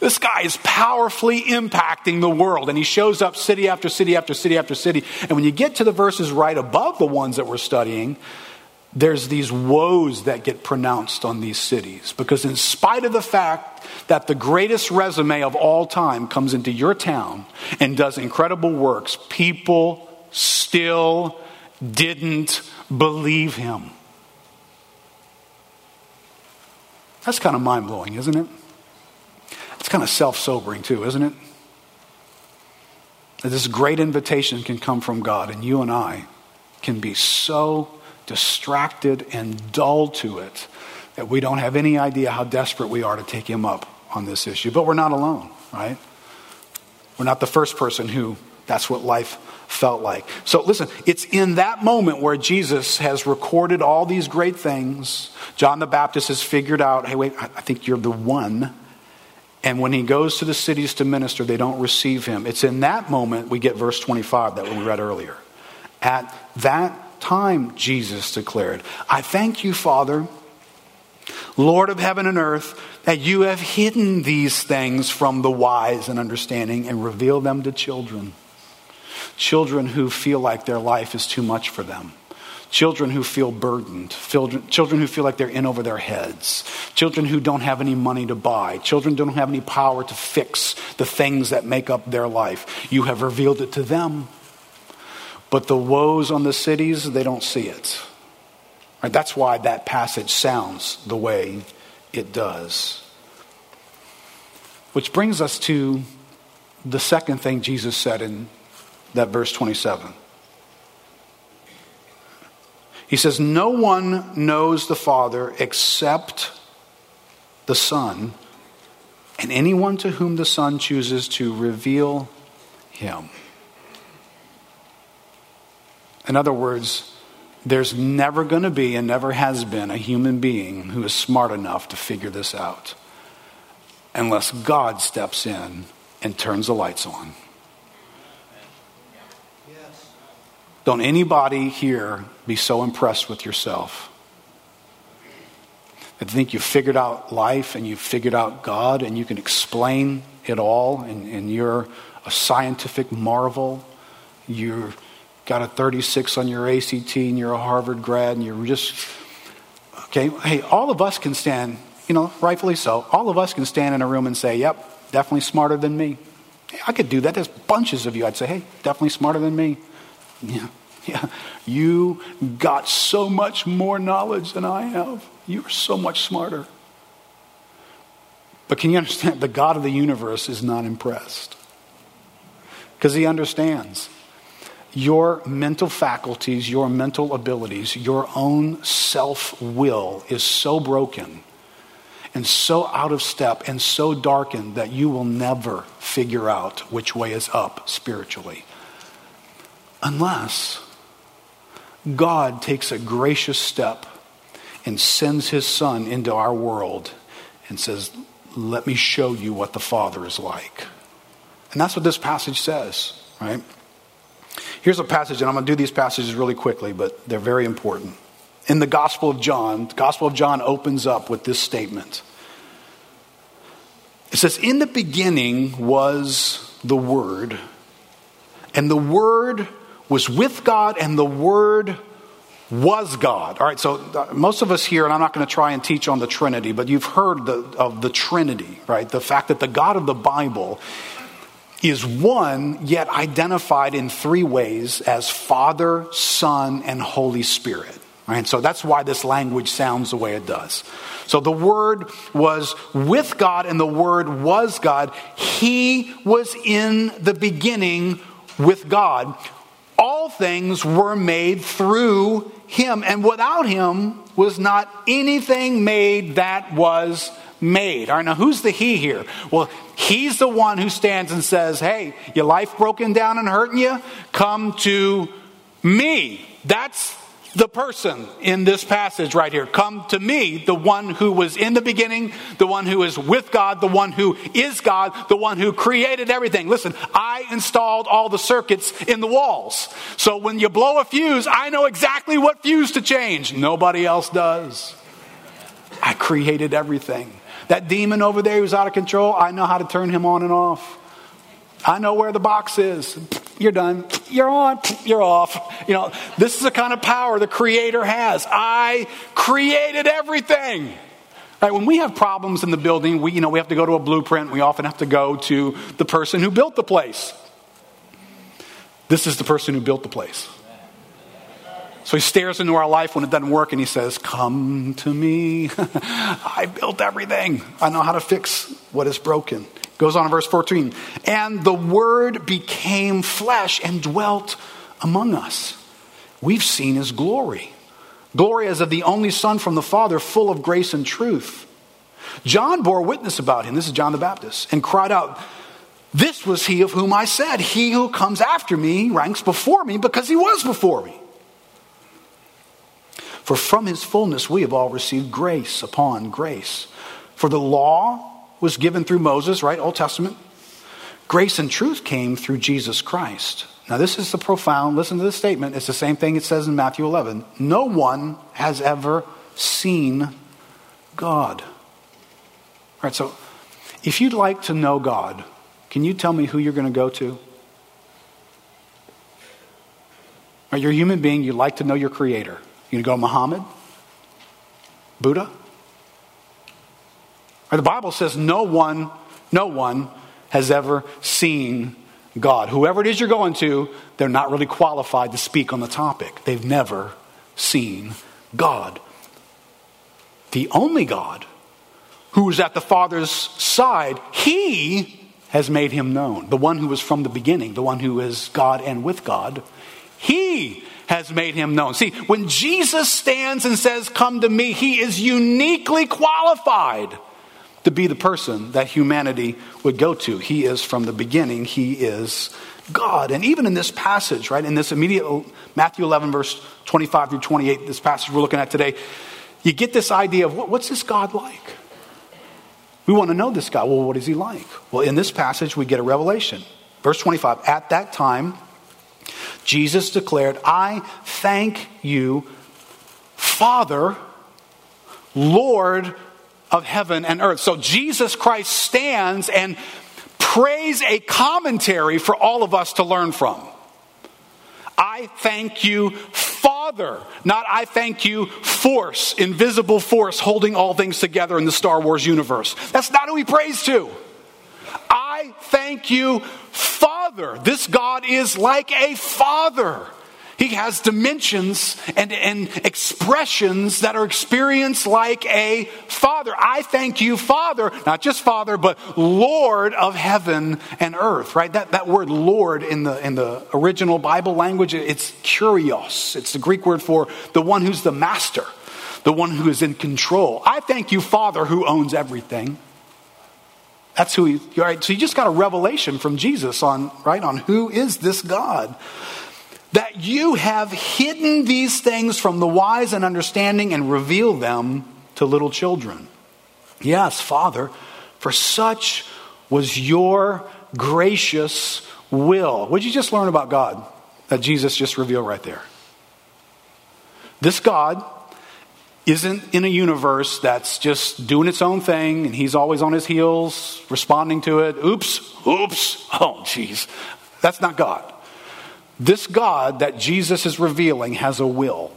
this guy is powerfully impacting the world, and he shows up city after city after city after city. And when you get to the verses right above the ones that we're studying, there's these woes that get pronounced on these cities. Because, in spite of the fact that the greatest resume of all time comes into your town and does incredible works, people still didn't believe him. That's kind of mind blowing, isn't it? It's kind of self sobering, too, isn't it? That this great invitation can come from God, and you and I can be so distracted and dull to it that we don't have any idea how desperate we are to take him up on this issue. But we're not alone, right? We're not the first person who that's what life felt like. So listen, it's in that moment where Jesus has recorded all these great things. John the Baptist has figured out, hey, wait, I think you're the one. And when he goes to the cities to minister, they don't receive him. It's in that moment we get verse 25 that we read earlier. At that time, Jesus declared, I thank you, Father, Lord of heaven and earth, that you have hidden these things from the wise and understanding and revealed them to children. Children who feel like their life is too much for them. Children who feel burdened. Children who feel like they're in over their heads. Children who don't have any money to buy. Children don't have any power to fix the things that make up their life. You have revealed it to them. But the woes on the cities, they don't see it. Right? That's why that passage sounds the way it does. Which brings us to the second thing Jesus said in that verse 27. He says, No one knows the Father except the Son, and anyone to whom the Son chooses to reveal him. In other words, there's never going to be and never has been a human being who is smart enough to figure this out unless God steps in and turns the lights on. Don't anybody here be so impressed with yourself that think you've figured out life and you've figured out God and you can explain it all and, and you're a scientific marvel. You're got a 36 on your ACT and you're a Harvard grad and you're just, okay, hey, all of us can stand, you know, rightfully so, all of us can stand in a room and say, yep, definitely smarter than me. I could do that. There's bunches of you. I'd say, hey, definitely smarter than me. Yeah, yeah. You got so much more knowledge than I have. You are so much smarter. But can you understand? The God of the universe is not impressed because he understands your mental faculties, your mental abilities, your own self will is so broken and so out of step and so darkened that you will never figure out which way is up spiritually. Unless God takes a gracious step and sends his son into our world and says, let me show you what the Father is like. And that's what this passage says, right? Here's a passage, and I'm going to do these passages really quickly, but they're very important. In the Gospel of John, the Gospel of John opens up with this statement. It says, In the beginning was the Word, and the Word was with God, and the Word was God. All right, so uh, most of us here, and I'm not going to try and teach on the Trinity, but you've heard the, of the Trinity, right? The fact that the God of the Bible is one, yet identified in three ways as Father, Son, and Holy Spirit. Right? So that's why this language sounds the way it does. So the Word was with God, and the Word was God. He was in the beginning with God. All things were made through him, and without him was not anything made that was made. All right, now who's the he here? Well, he's the one who stands and says, Hey, your life broken down and hurting you? Come to me. That's the person in this passage right here. Come to me, the one who was in the beginning, the one who is with God, the one who is God, the one who created everything. Listen, I installed all the circuits in the walls. So when you blow a fuse, I know exactly what fuse to change. Nobody else does. I created everything. That demon over there who's out of control, I know how to turn him on and off. I know where the box is. You're done. You're on. You're off. You know, this is the kind of power the Creator has. I created everything. Right, when we have problems in the building, we, you know, we have to go to a blueprint. We often have to go to the person who built the place. This is the person who built the place. So he stares into our life when it doesn't work and he says, Come to me. I built everything. I know how to fix what is broken. Goes on in verse 14. And the word became flesh and dwelt among us. We've seen his glory. Glory as of the only Son from the Father, full of grace and truth. John bore witness about him. This is John the Baptist, and cried out, This was he of whom I said, He who comes after me ranks before me because he was before me. For from his fullness we have all received grace upon grace. For the law was given through Moses, right? Old Testament. Grace and truth came through Jesus Christ. Now, this is the profound, listen to this statement. It's the same thing it says in Matthew 11. No one has ever seen God. All right, so if you'd like to know God, can you tell me who you're going to go to? Are you a human being? You'd like to know your creator. You going to go Muhammad? Buddha? Or the Bible says no one, no one has ever seen God. Whoever it is you're going to, they're not really qualified to speak on the topic. They've never seen God. The only God who is at the Father's side, He has made him known. The one who was from the beginning, the one who is God and with God, He has made him known. See, when Jesus stands and says, Come to me, He is uniquely qualified to be the person that humanity would go to. He is from the beginning, He is God. And even in this passage, right, in this immediate Matthew 11, verse 25 through 28, this passage we're looking at today, you get this idea of what's this God like? We want to know this God. Well, what is he like? Well, in this passage, we get a revelation. Verse 25 At that time, Jesus declared, I thank you, Father, Lord of heaven and earth. So Jesus Christ stands and prays a commentary for all of us to learn from. I thank you, Father, not I thank you, force, invisible force holding all things together in the Star Wars universe. That's not who he prays to. I thank you, Father. This God is like a father. He has dimensions and, and expressions that are experienced like a father. I thank you, Father, not just Father, but Lord of heaven and earth, right? That, that word Lord in the, in the original Bible language, it's kurios. It's the Greek word for the one who's the master, the one who is in control. I thank you, Father, who owns everything. That's who he, right? So you just got a revelation from Jesus on, right, on who is this God that you have hidden these things from the wise and understanding and revealed them to little children. Yes, Father, For such was your gracious will. What did you just learn about God that Jesus just revealed right there? This God isn't in a universe that's just doing its own thing and he's always on his heels responding to it. Oops, oops, oh, jeez. That's not God. This God that Jesus is revealing has a will,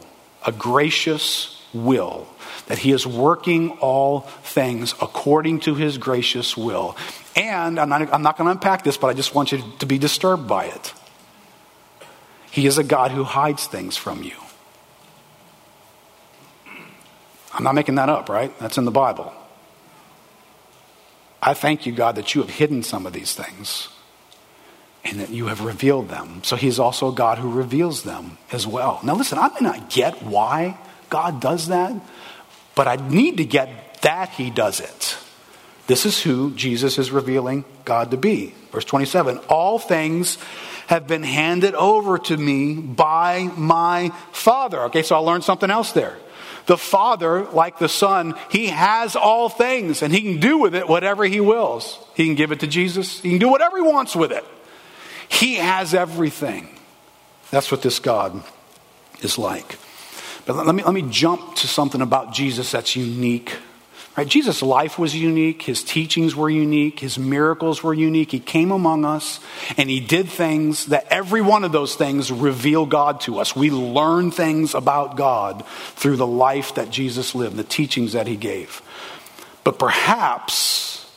a gracious will that he is working all things according to his gracious will. And I'm not, I'm not going to unpack this, but I just want you to be disturbed by it. He is a God who hides things from you. I'm not making that up, right? That's in the Bible. I thank you, God, that you have hidden some of these things and that you have revealed them. So he's also a God who reveals them as well. Now, listen, I may not get why God does that, but I need to get that he does it. This is who Jesus is revealing God to be. Verse 27 All things have been handed over to me by my Father. Okay, so I learned something else there. The Father, like the Son, He has all things and He can do with it whatever He wills. He can give it to Jesus, He can do whatever He wants with it. He has everything. That's what this God is like. But let me, let me jump to something about Jesus that's unique. Right? Jesus' life was unique, his teachings were unique, his miracles were unique. He came among us and he did things that every one of those things reveal God to us. We learn things about God through the life that Jesus lived, the teachings that he gave. But perhaps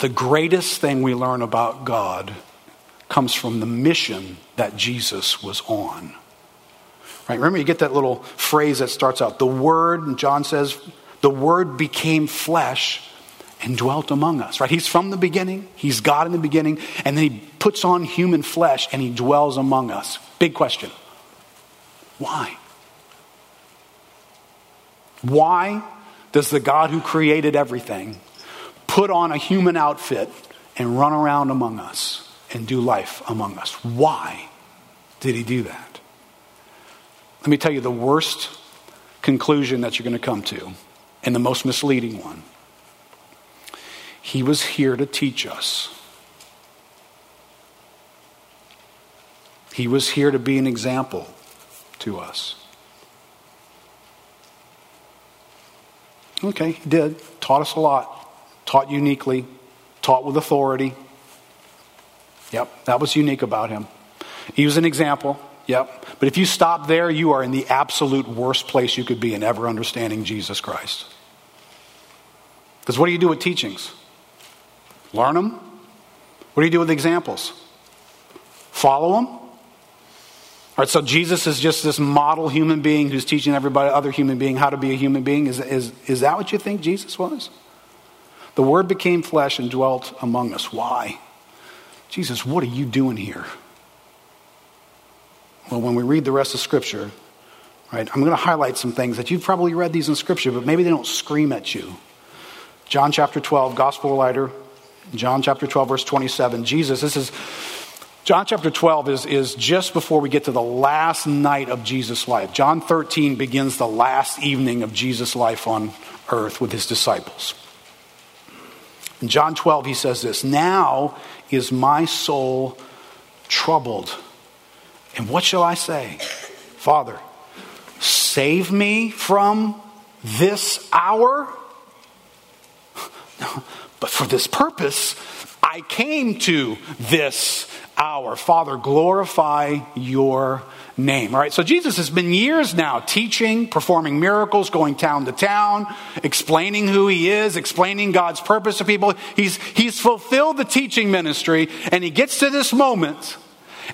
the greatest thing we learn about God comes from the mission that Jesus was on. Right? Remember, you get that little phrase that starts out the Word, and John says, the Word became flesh and dwelt among us. Right? He's from the beginning, He's God in the beginning, and then He puts on human flesh and He dwells among us. Big question. Why? Why does the God who created everything put on a human outfit and run around among us and do life among us? Why did he do that? Let me tell you the worst conclusion that you're going to come to, and the most misleading one. He was here to teach us. He was here to be an example to us. Okay, he did. Taught us a lot. Taught uniquely. Taught with authority. Yep, that was unique about him. He was an example. Yep. But if you stop there, you are in the absolute worst place you could be in ever understanding Jesus Christ. Because what do you do with teachings? Learn them? What do you do with examples? Follow them? All right, so Jesus is just this model human being who's teaching everybody, other human being, how to be a human being. Is, is, is that what you think Jesus was? The Word became flesh and dwelt among us. Why? Jesus, what are you doing here? Well, when we read the rest of Scripture, right, I'm going to highlight some things that you've probably read these in Scripture, but maybe they don't scream at you. John chapter 12, Gospel writer, John chapter 12, verse 27. Jesus, this is, John chapter 12 is, is just before we get to the last night of Jesus' life. John 13 begins the last evening of Jesus' life on earth with his disciples. In John 12, he says this Now is my soul troubled. And what shall I say? Father, save me from this hour? but for this purpose, I came to this hour. Father, glorify your name. All right, so Jesus has been years now teaching, performing miracles, going town to town, explaining who he is, explaining God's purpose to people. He's, he's fulfilled the teaching ministry, and he gets to this moment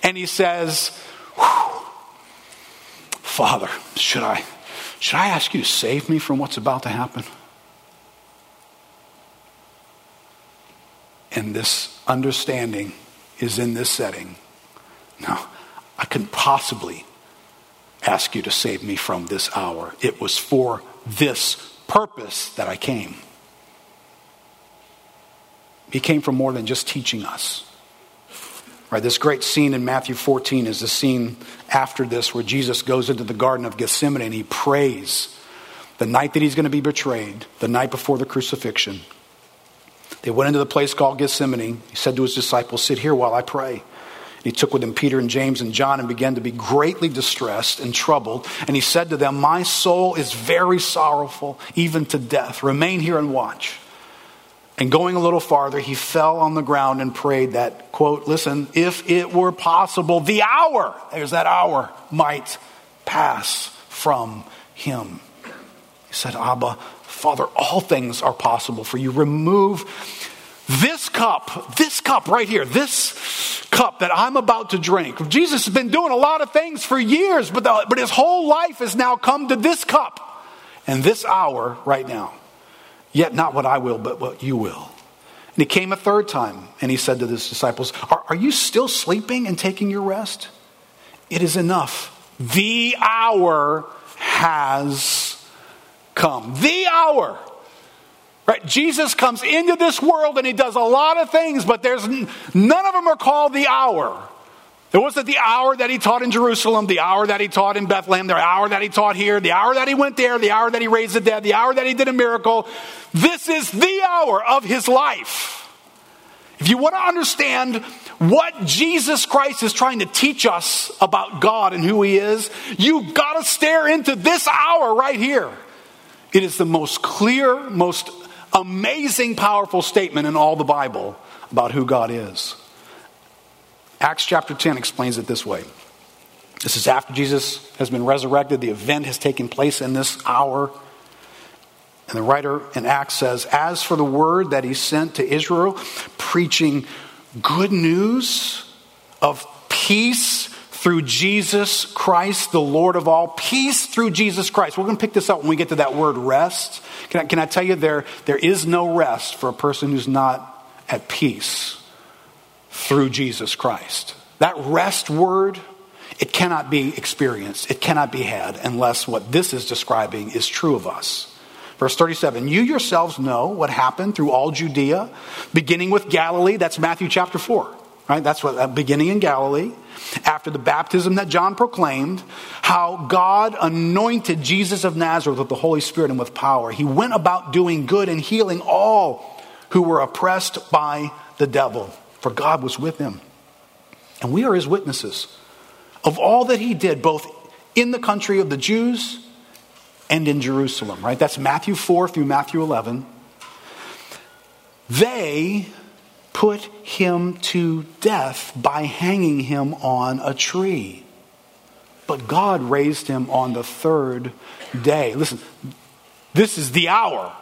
and he says, Father, should I, should I ask you to save me from what's about to happen? And this understanding is in this setting. No, I couldn't possibly ask you to save me from this hour. It was for this purpose that I came. He came for more than just teaching us. Right, this great scene in Matthew 14 is the scene after this where Jesus goes into the Garden of Gethsemane and he prays the night that he's going to be betrayed, the night before the crucifixion. They went into the place called Gethsemane. He said to his disciples, Sit here while I pray. He took with him Peter and James and John and began to be greatly distressed and troubled. And he said to them, My soul is very sorrowful, even to death. Remain here and watch. And going a little farther, he fell on the ground and prayed that, quote, listen, if it were possible, the hour, there's that hour, might pass from him. He said, Abba, Father, all things are possible for you. Remove this cup, this cup right here, this cup that I'm about to drink. Jesus has been doing a lot of things for years, but, the, but his whole life has now come to this cup and this hour right now. Yet not what I will, but what you will. And he came a third time and he said to his disciples, Are, are you still sleeping and taking your rest? It is enough. The hour has come. The hour. Right? Jesus comes into this world and he does a lot of things, but there's none of them are called the hour. It wasn't the hour that he taught in Jerusalem, the hour that he taught in Bethlehem, the hour that he taught here, the hour that he went there, the hour that he raised the dead, the hour that he did a miracle. This is the hour of his life. If you want to understand what Jesus Christ is trying to teach us about God and who he is, you've got to stare into this hour right here. It is the most clear, most amazing, powerful statement in all the Bible about who God is. Acts chapter 10 explains it this way. This is after Jesus has been resurrected. The event has taken place in this hour. And the writer in Acts says, As for the word that he sent to Israel, preaching good news of peace through Jesus Christ, the Lord of all. Peace through Jesus Christ. We're going to pick this up when we get to that word rest. Can I, can I tell you, there, there is no rest for a person who's not at peace through Jesus Christ. That rest word, it cannot be experienced, it cannot be had unless what this is describing is true of us. Verse 37 You yourselves know what happened through all Judea, beginning with Galilee. That's Matthew chapter 4. Right? That's what beginning in Galilee, after the baptism that John proclaimed, how God anointed Jesus of Nazareth with the Holy Spirit and with power. He went about doing good and healing all who were oppressed by the devil, for God was with him. And we are his witnesses of all that he did, both in the country of the Jews and in Jerusalem, right? That's Matthew 4 through Matthew 11. They put him to death by hanging him on a tree. But God raised him on the third day. Listen, this is the hour.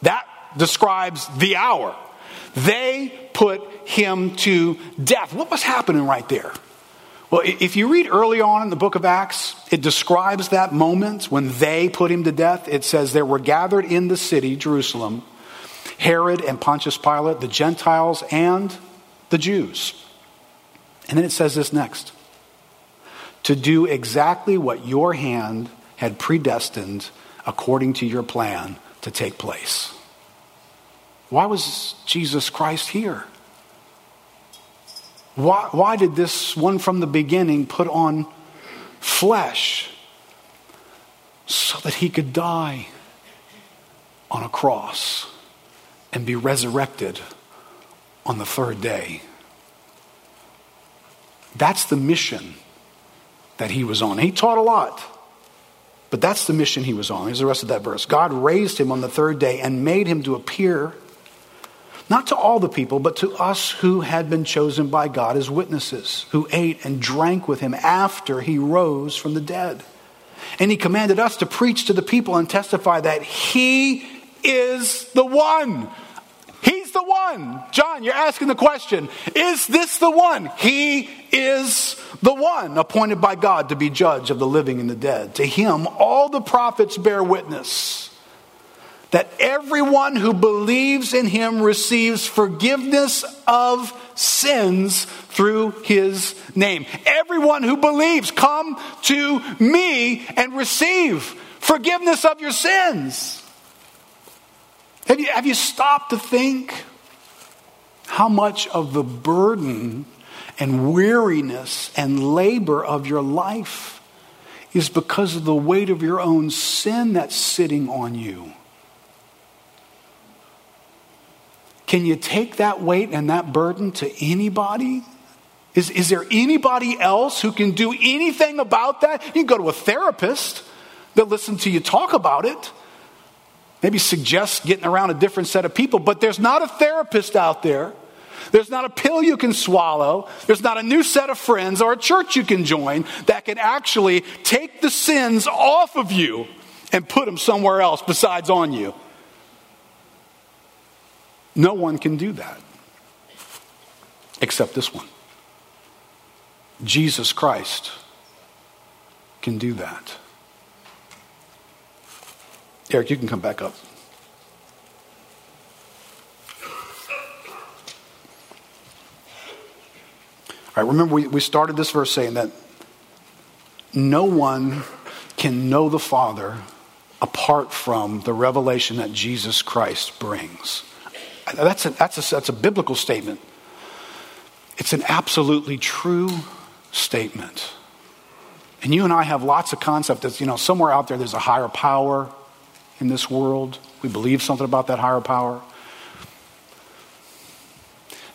That describes the hour. They put him to death. What was happening right there? Well, if you read early on in the book of Acts, it describes that moment when they put him to death. It says there were gathered in the city, Jerusalem, Herod and Pontius Pilate, the Gentiles, and the Jews. And then it says this next to do exactly what your hand had predestined according to your plan to take place. Why was Jesus Christ here? Why, why did this one from the beginning put on flesh so that he could die on a cross? and be resurrected on the third day. That's the mission that he was on. He taught a lot, but that's the mission he was on. Here's the rest of that verse. God raised him on the third day and made him to appear not to all the people, but to us who had been chosen by God as witnesses, who ate and drank with him after he rose from the dead. And he commanded us to preach to the people and testify that he is the one He's the one. John, you're asking the question Is this the one? He is the one appointed by God to be judge of the living and the dead. To him, all the prophets bear witness that everyone who believes in him receives forgiveness of sins through his name. Everyone who believes, come to me and receive forgiveness of your sins. Have you, have you stopped to think how much of the burden and weariness and labor of your life is because of the weight of your own sin that's sitting on you? Can you take that weight and that burden to anybody? Is, is there anybody else who can do anything about that? You can go to a therapist that listen to you talk about it. Maybe suggest getting around a different set of people, but there's not a therapist out there. There's not a pill you can swallow. There's not a new set of friends or a church you can join that can actually take the sins off of you and put them somewhere else besides on you. No one can do that except this one. Jesus Christ can do that. Eric, you can come back up. All right, remember, we, we started this verse saying that no one can know the Father apart from the revelation that Jesus Christ brings. That's a, that's a, that's a biblical statement. It's an absolutely true statement. And you and I have lots of concepts that, you know, somewhere out there there's a higher power in this world. We believe something about that higher power.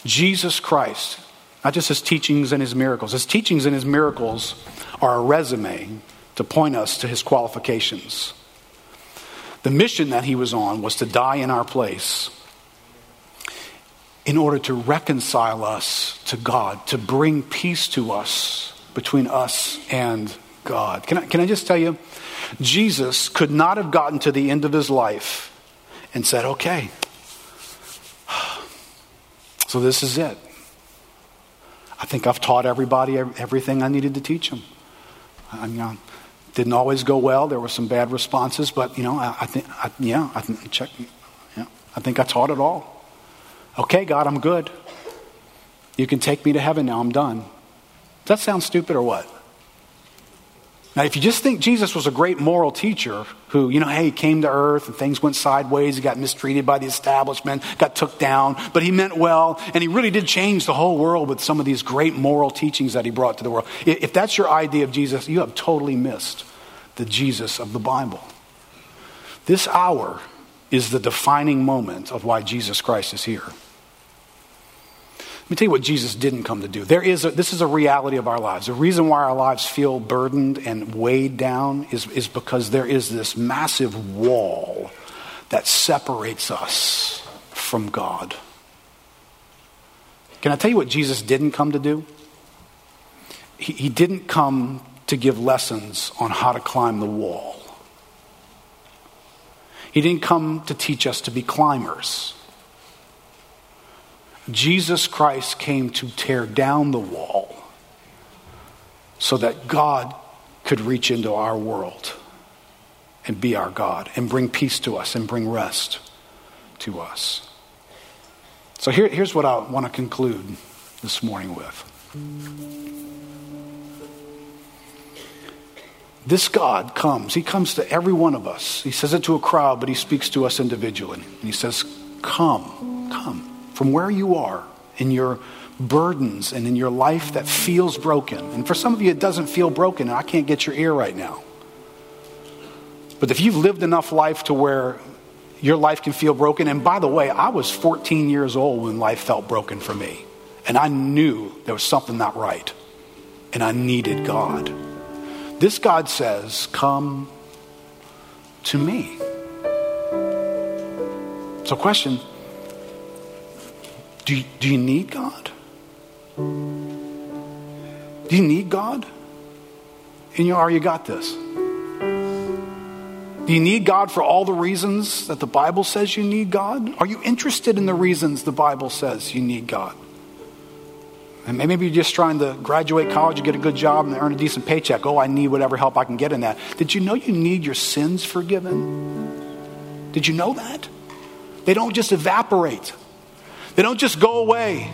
Jesus Christ, not just his teachings and his miracles, his teachings and his miracles are a resume to point us to his qualifications. The mission that he was on was to die in our place in order to reconcile us to God, to bring peace to us between us and God. Can I, can I just tell you? Jesus could not have gotten to the end of his life and said, okay, so this is it. I think I've taught everybody everything I needed to teach them. I mean, didn't always go well. There were some bad responses, but you know, I, I think, I, yeah, I think, check, yeah, I think I taught it all. Okay, God, I'm good. You can take me to heaven now. I'm done. Does that sound stupid or what? Now, if you just think Jesus was a great moral teacher who, you know, hey, he came to earth and things went sideways, he got mistreated by the establishment, got took down, but he meant well, and he really did change the whole world with some of these great moral teachings that he brought to the world. If that's your idea of Jesus, you have totally missed the Jesus of the Bible. This hour is the defining moment of why Jesus Christ is here. Let me tell you what Jesus didn't come to do. There is a, this is a reality of our lives. The reason why our lives feel burdened and weighed down is, is because there is this massive wall that separates us from God. Can I tell you what Jesus didn't come to do? He, he didn't come to give lessons on how to climb the wall. He didn't come to teach us to be climbers. Jesus Christ came to tear down the wall so that God could reach into our world and be our God and bring peace to us and bring rest to us. So here, here's what I want to conclude this morning with. This God comes. He comes to every one of us. He says it to a crowd, but he speaks to us individually. And he says, Come, come from where you are in your burdens and in your life that feels broken. And for some of you, it doesn't feel broken, and I can't get your ear right now. But if you've lived enough life to where your life can feel broken, and by the way, I was 14 years old when life felt broken for me, and I knew there was something not right, and I needed God. This God says, Come to me. So, question do you, do you need God? Do you need God? And you are, you got this. Do you need God for all the reasons that the Bible says you need God? Are you interested in the reasons the Bible says you need God? And maybe you're just trying to graduate college and get a good job and earn a decent paycheck. Oh, I need whatever help I can get in that. Did you know you need your sins forgiven? Did you know that? They don't just evaporate. They don't just go away.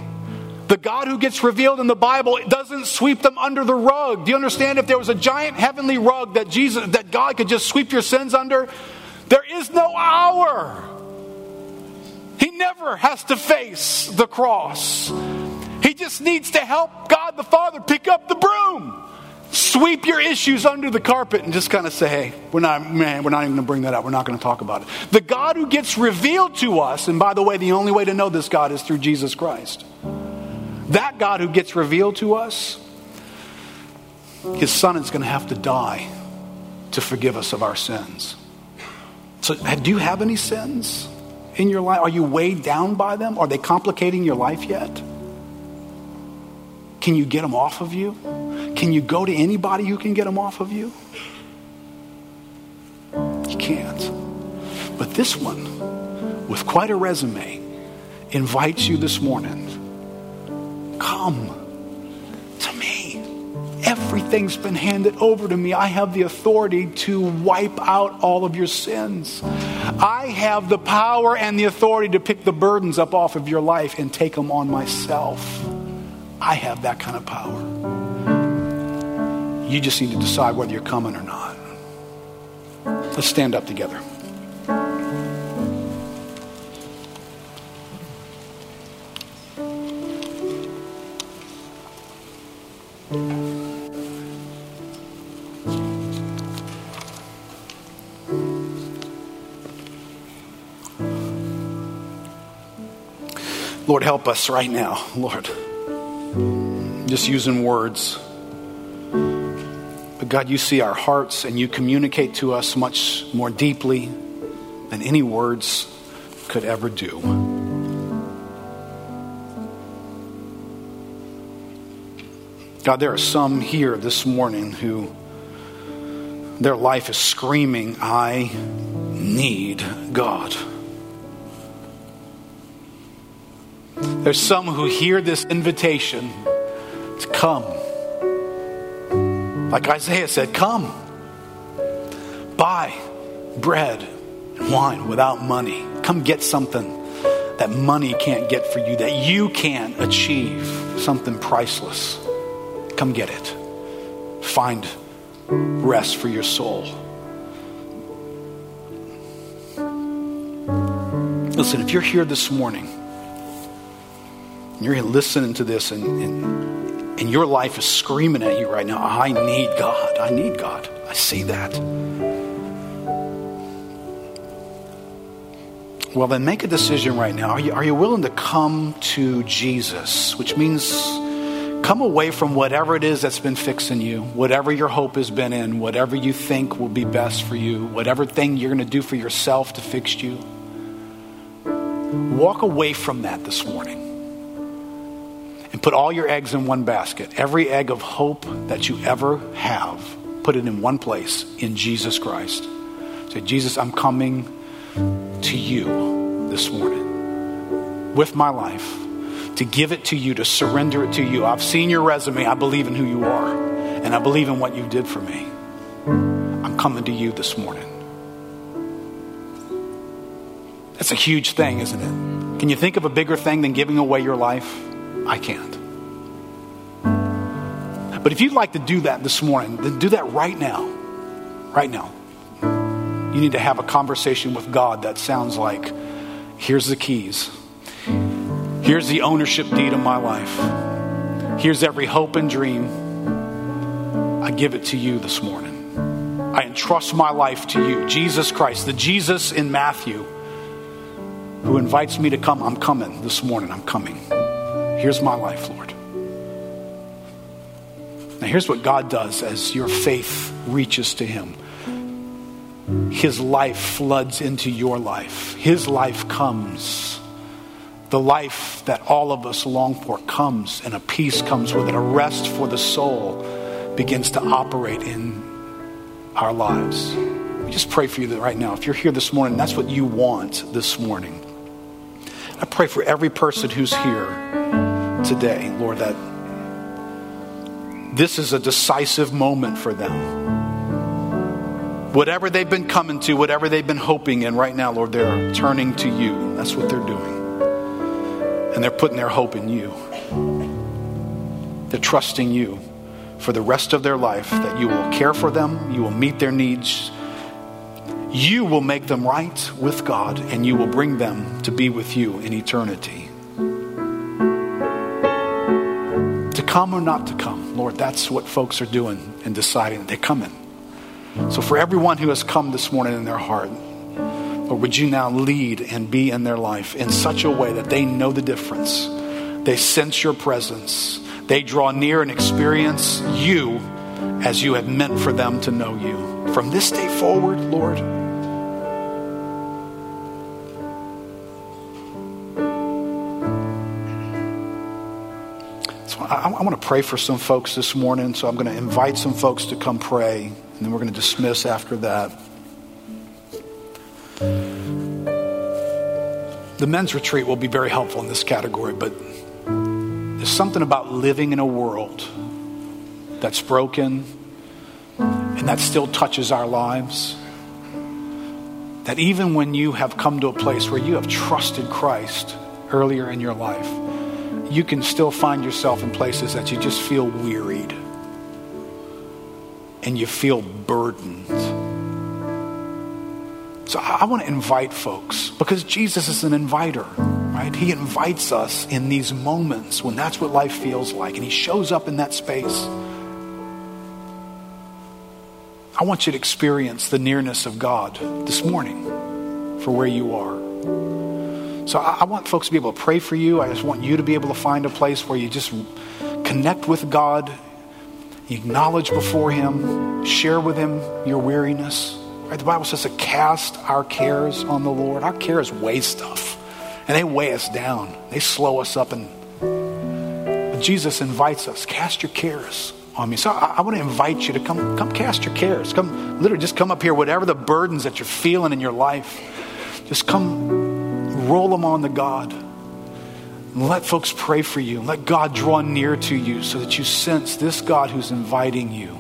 The God who gets revealed in the Bible doesn't sweep them under the rug. Do you understand? If there was a giant heavenly rug that Jesus, that God could just sweep your sins under, there is no hour. He never has to face the cross. He just needs to help God the Father pick up the broom, sweep your issues under the carpet and just kind of say, hey, we're not, man, we're not even going to bring that up. We're not going to talk about it. The God who gets revealed to us, and by the way, the only way to know this God is through Jesus Christ. That God who gets revealed to us, his son is going to have to die to forgive us of our sins. So, do you have any sins in your life? Are you weighed down by them? Are they complicating your life yet? Can you get them off of you? Can you go to anybody who can get them off of you? You can't. But this one, with quite a resume, invites you this morning. Come to me. Everything's been handed over to me. I have the authority to wipe out all of your sins. I have the power and the authority to pick the burdens up off of your life and take them on myself. I have that kind of power. You just need to decide whether you're coming or not. Let's stand up together. Lord, help us right now, Lord just using words. God, you see our hearts and you communicate to us much more deeply than any words could ever do. God, there are some here this morning who their life is screaming, I need God. There's some who hear this invitation to come. Like Isaiah said, come. Buy bread and wine without money. Come get something that money can't get for you, that you can't achieve, something priceless. Come get it. Find rest for your soul. Listen, if you're here this morning, and you're listening to this and, and, and your life is screaming at you right now, I need God. I need God. I see that. Well, then make a decision right now. Are you, are you willing to come to Jesus? Which means come away from whatever it is that's been fixing you, whatever your hope has been in, whatever you think will be best for you, whatever thing you're going to do for yourself to fix you. Walk away from that this morning and put all your eggs in one basket. Every egg of hope that you ever have, put it in one place in Jesus Christ. Say, Jesus, I'm coming to you this morning with my life to give it to you, to surrender it to you. I've seen your resume. I believe in who you are, and I believe in what you did for me. I'm coming to you this morning. That's a huge thing, isn't it? Can you think of a bigger thing than giving away your life? I can't. But if you'd like to do that this morning, then do that right now. Right now. You need to have a conversation with God that sounds like here's the keys. Here's the ownership deed of my life. Here's every hope and dream. I give it to you this morning. I entrust my life to you, Jesus Christ, the Jesus in Matthew who invites me to come. I'm coming this morning. I'm coming. Here's my life, Lord. Now, here's what God does as your faith reaches to Him His life floods into your life, His life comes. The life that all of us long for comes, and a peace comes with it. A rest for the soul begins to operate in our lives. We just pray for you right now. If you're here this morning, that's what you want this morning. I pray for every person who's here today, Lord, that this is a decisive moment for them. Whatever they've been coming to, whatever they've been hoping in right now, Lord, they're turning to you. That's what they're doing. And they're putting their hope in you. They're trusting you for the rest of their life that you will care for them, you will meet their needs, you will make them right with God, and you will bring them to be with you in eternity. Come or not to come. Lord, that's what folks are doing and deciding. They're coming. So, for everyone who has come this morning in their heart, Lord, would you now lead and be in their life in such a way that they know the difference? They sense your presence. They draw near and experience you as you have meant for them to know you. From this day forward, Lord, I, want to pray for some folks this morning, so I'm going to invite some folks to come pray, and then we're going to dismiss after that. The men's retreat will be very helpful in this category, but there's something about living in a world that's broken and that still touches our lives. That even when you have come to a place where you have trusted Christ earlier in your life, you can still find yourself in places that you just feel wearied and you feel burdened. So I want to invite folks because Jesus is an inviter, right? He invites us in these moments when that's what life feels like, and He shows up in that space. I want you to experience the nearness of God this morning for where you are. So I, want folks to be able to pray for you. I just want you to be able to find a place where you just connect with God, acknowledge before Him, share with Him your weariness. Right? The Bible says to cast our cares on the Lord. Our cares weigh stuff, and they weigh us down. They slow us up. And Jesus invites us, cast your cares on me. So I, I want to invite you to come, come cast your cares. Come, literally, just come up here. Whatever the burdens that you're feeling in your life, just come roll them on to God. Let folks pray for you. Let God draw near to you so that you sense this God who's inviting you.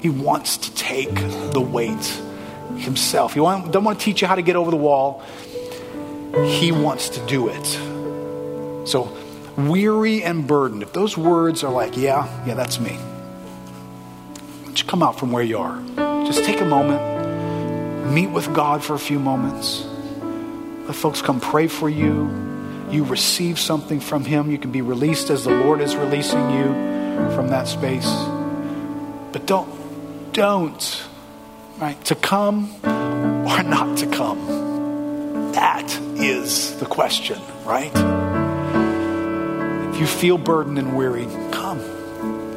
He wants to take the weight himself. He doesn't want to teach you how to get over the wall. He wants to do it. So, weary and burdened, if those words are like, yeah, yeah, that's me. Just come out from where you are. Just take a moment, meet with God for a few moments. Folks come pray for you. You receive something from Him. You can be released as the Lord is releasing you from that space. But don't, don't right? To come or not to come? That is the question, right? If you feel burdened and weary, come.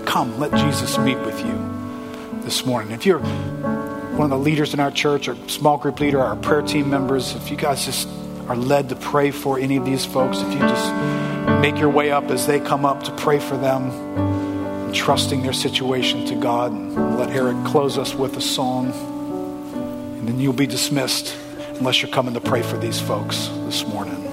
Come, let Jesus meet with you this morning. If you're one of the leaders in our church or small group leader, our prayer team members, if you guys just are led to pray for any of these folks, if you just make your way up as they come up to pray for them, trusting their situation to God, and let Eric close us with a song. And then you'll be dismissed unless you're coming to pray for these folks this morning.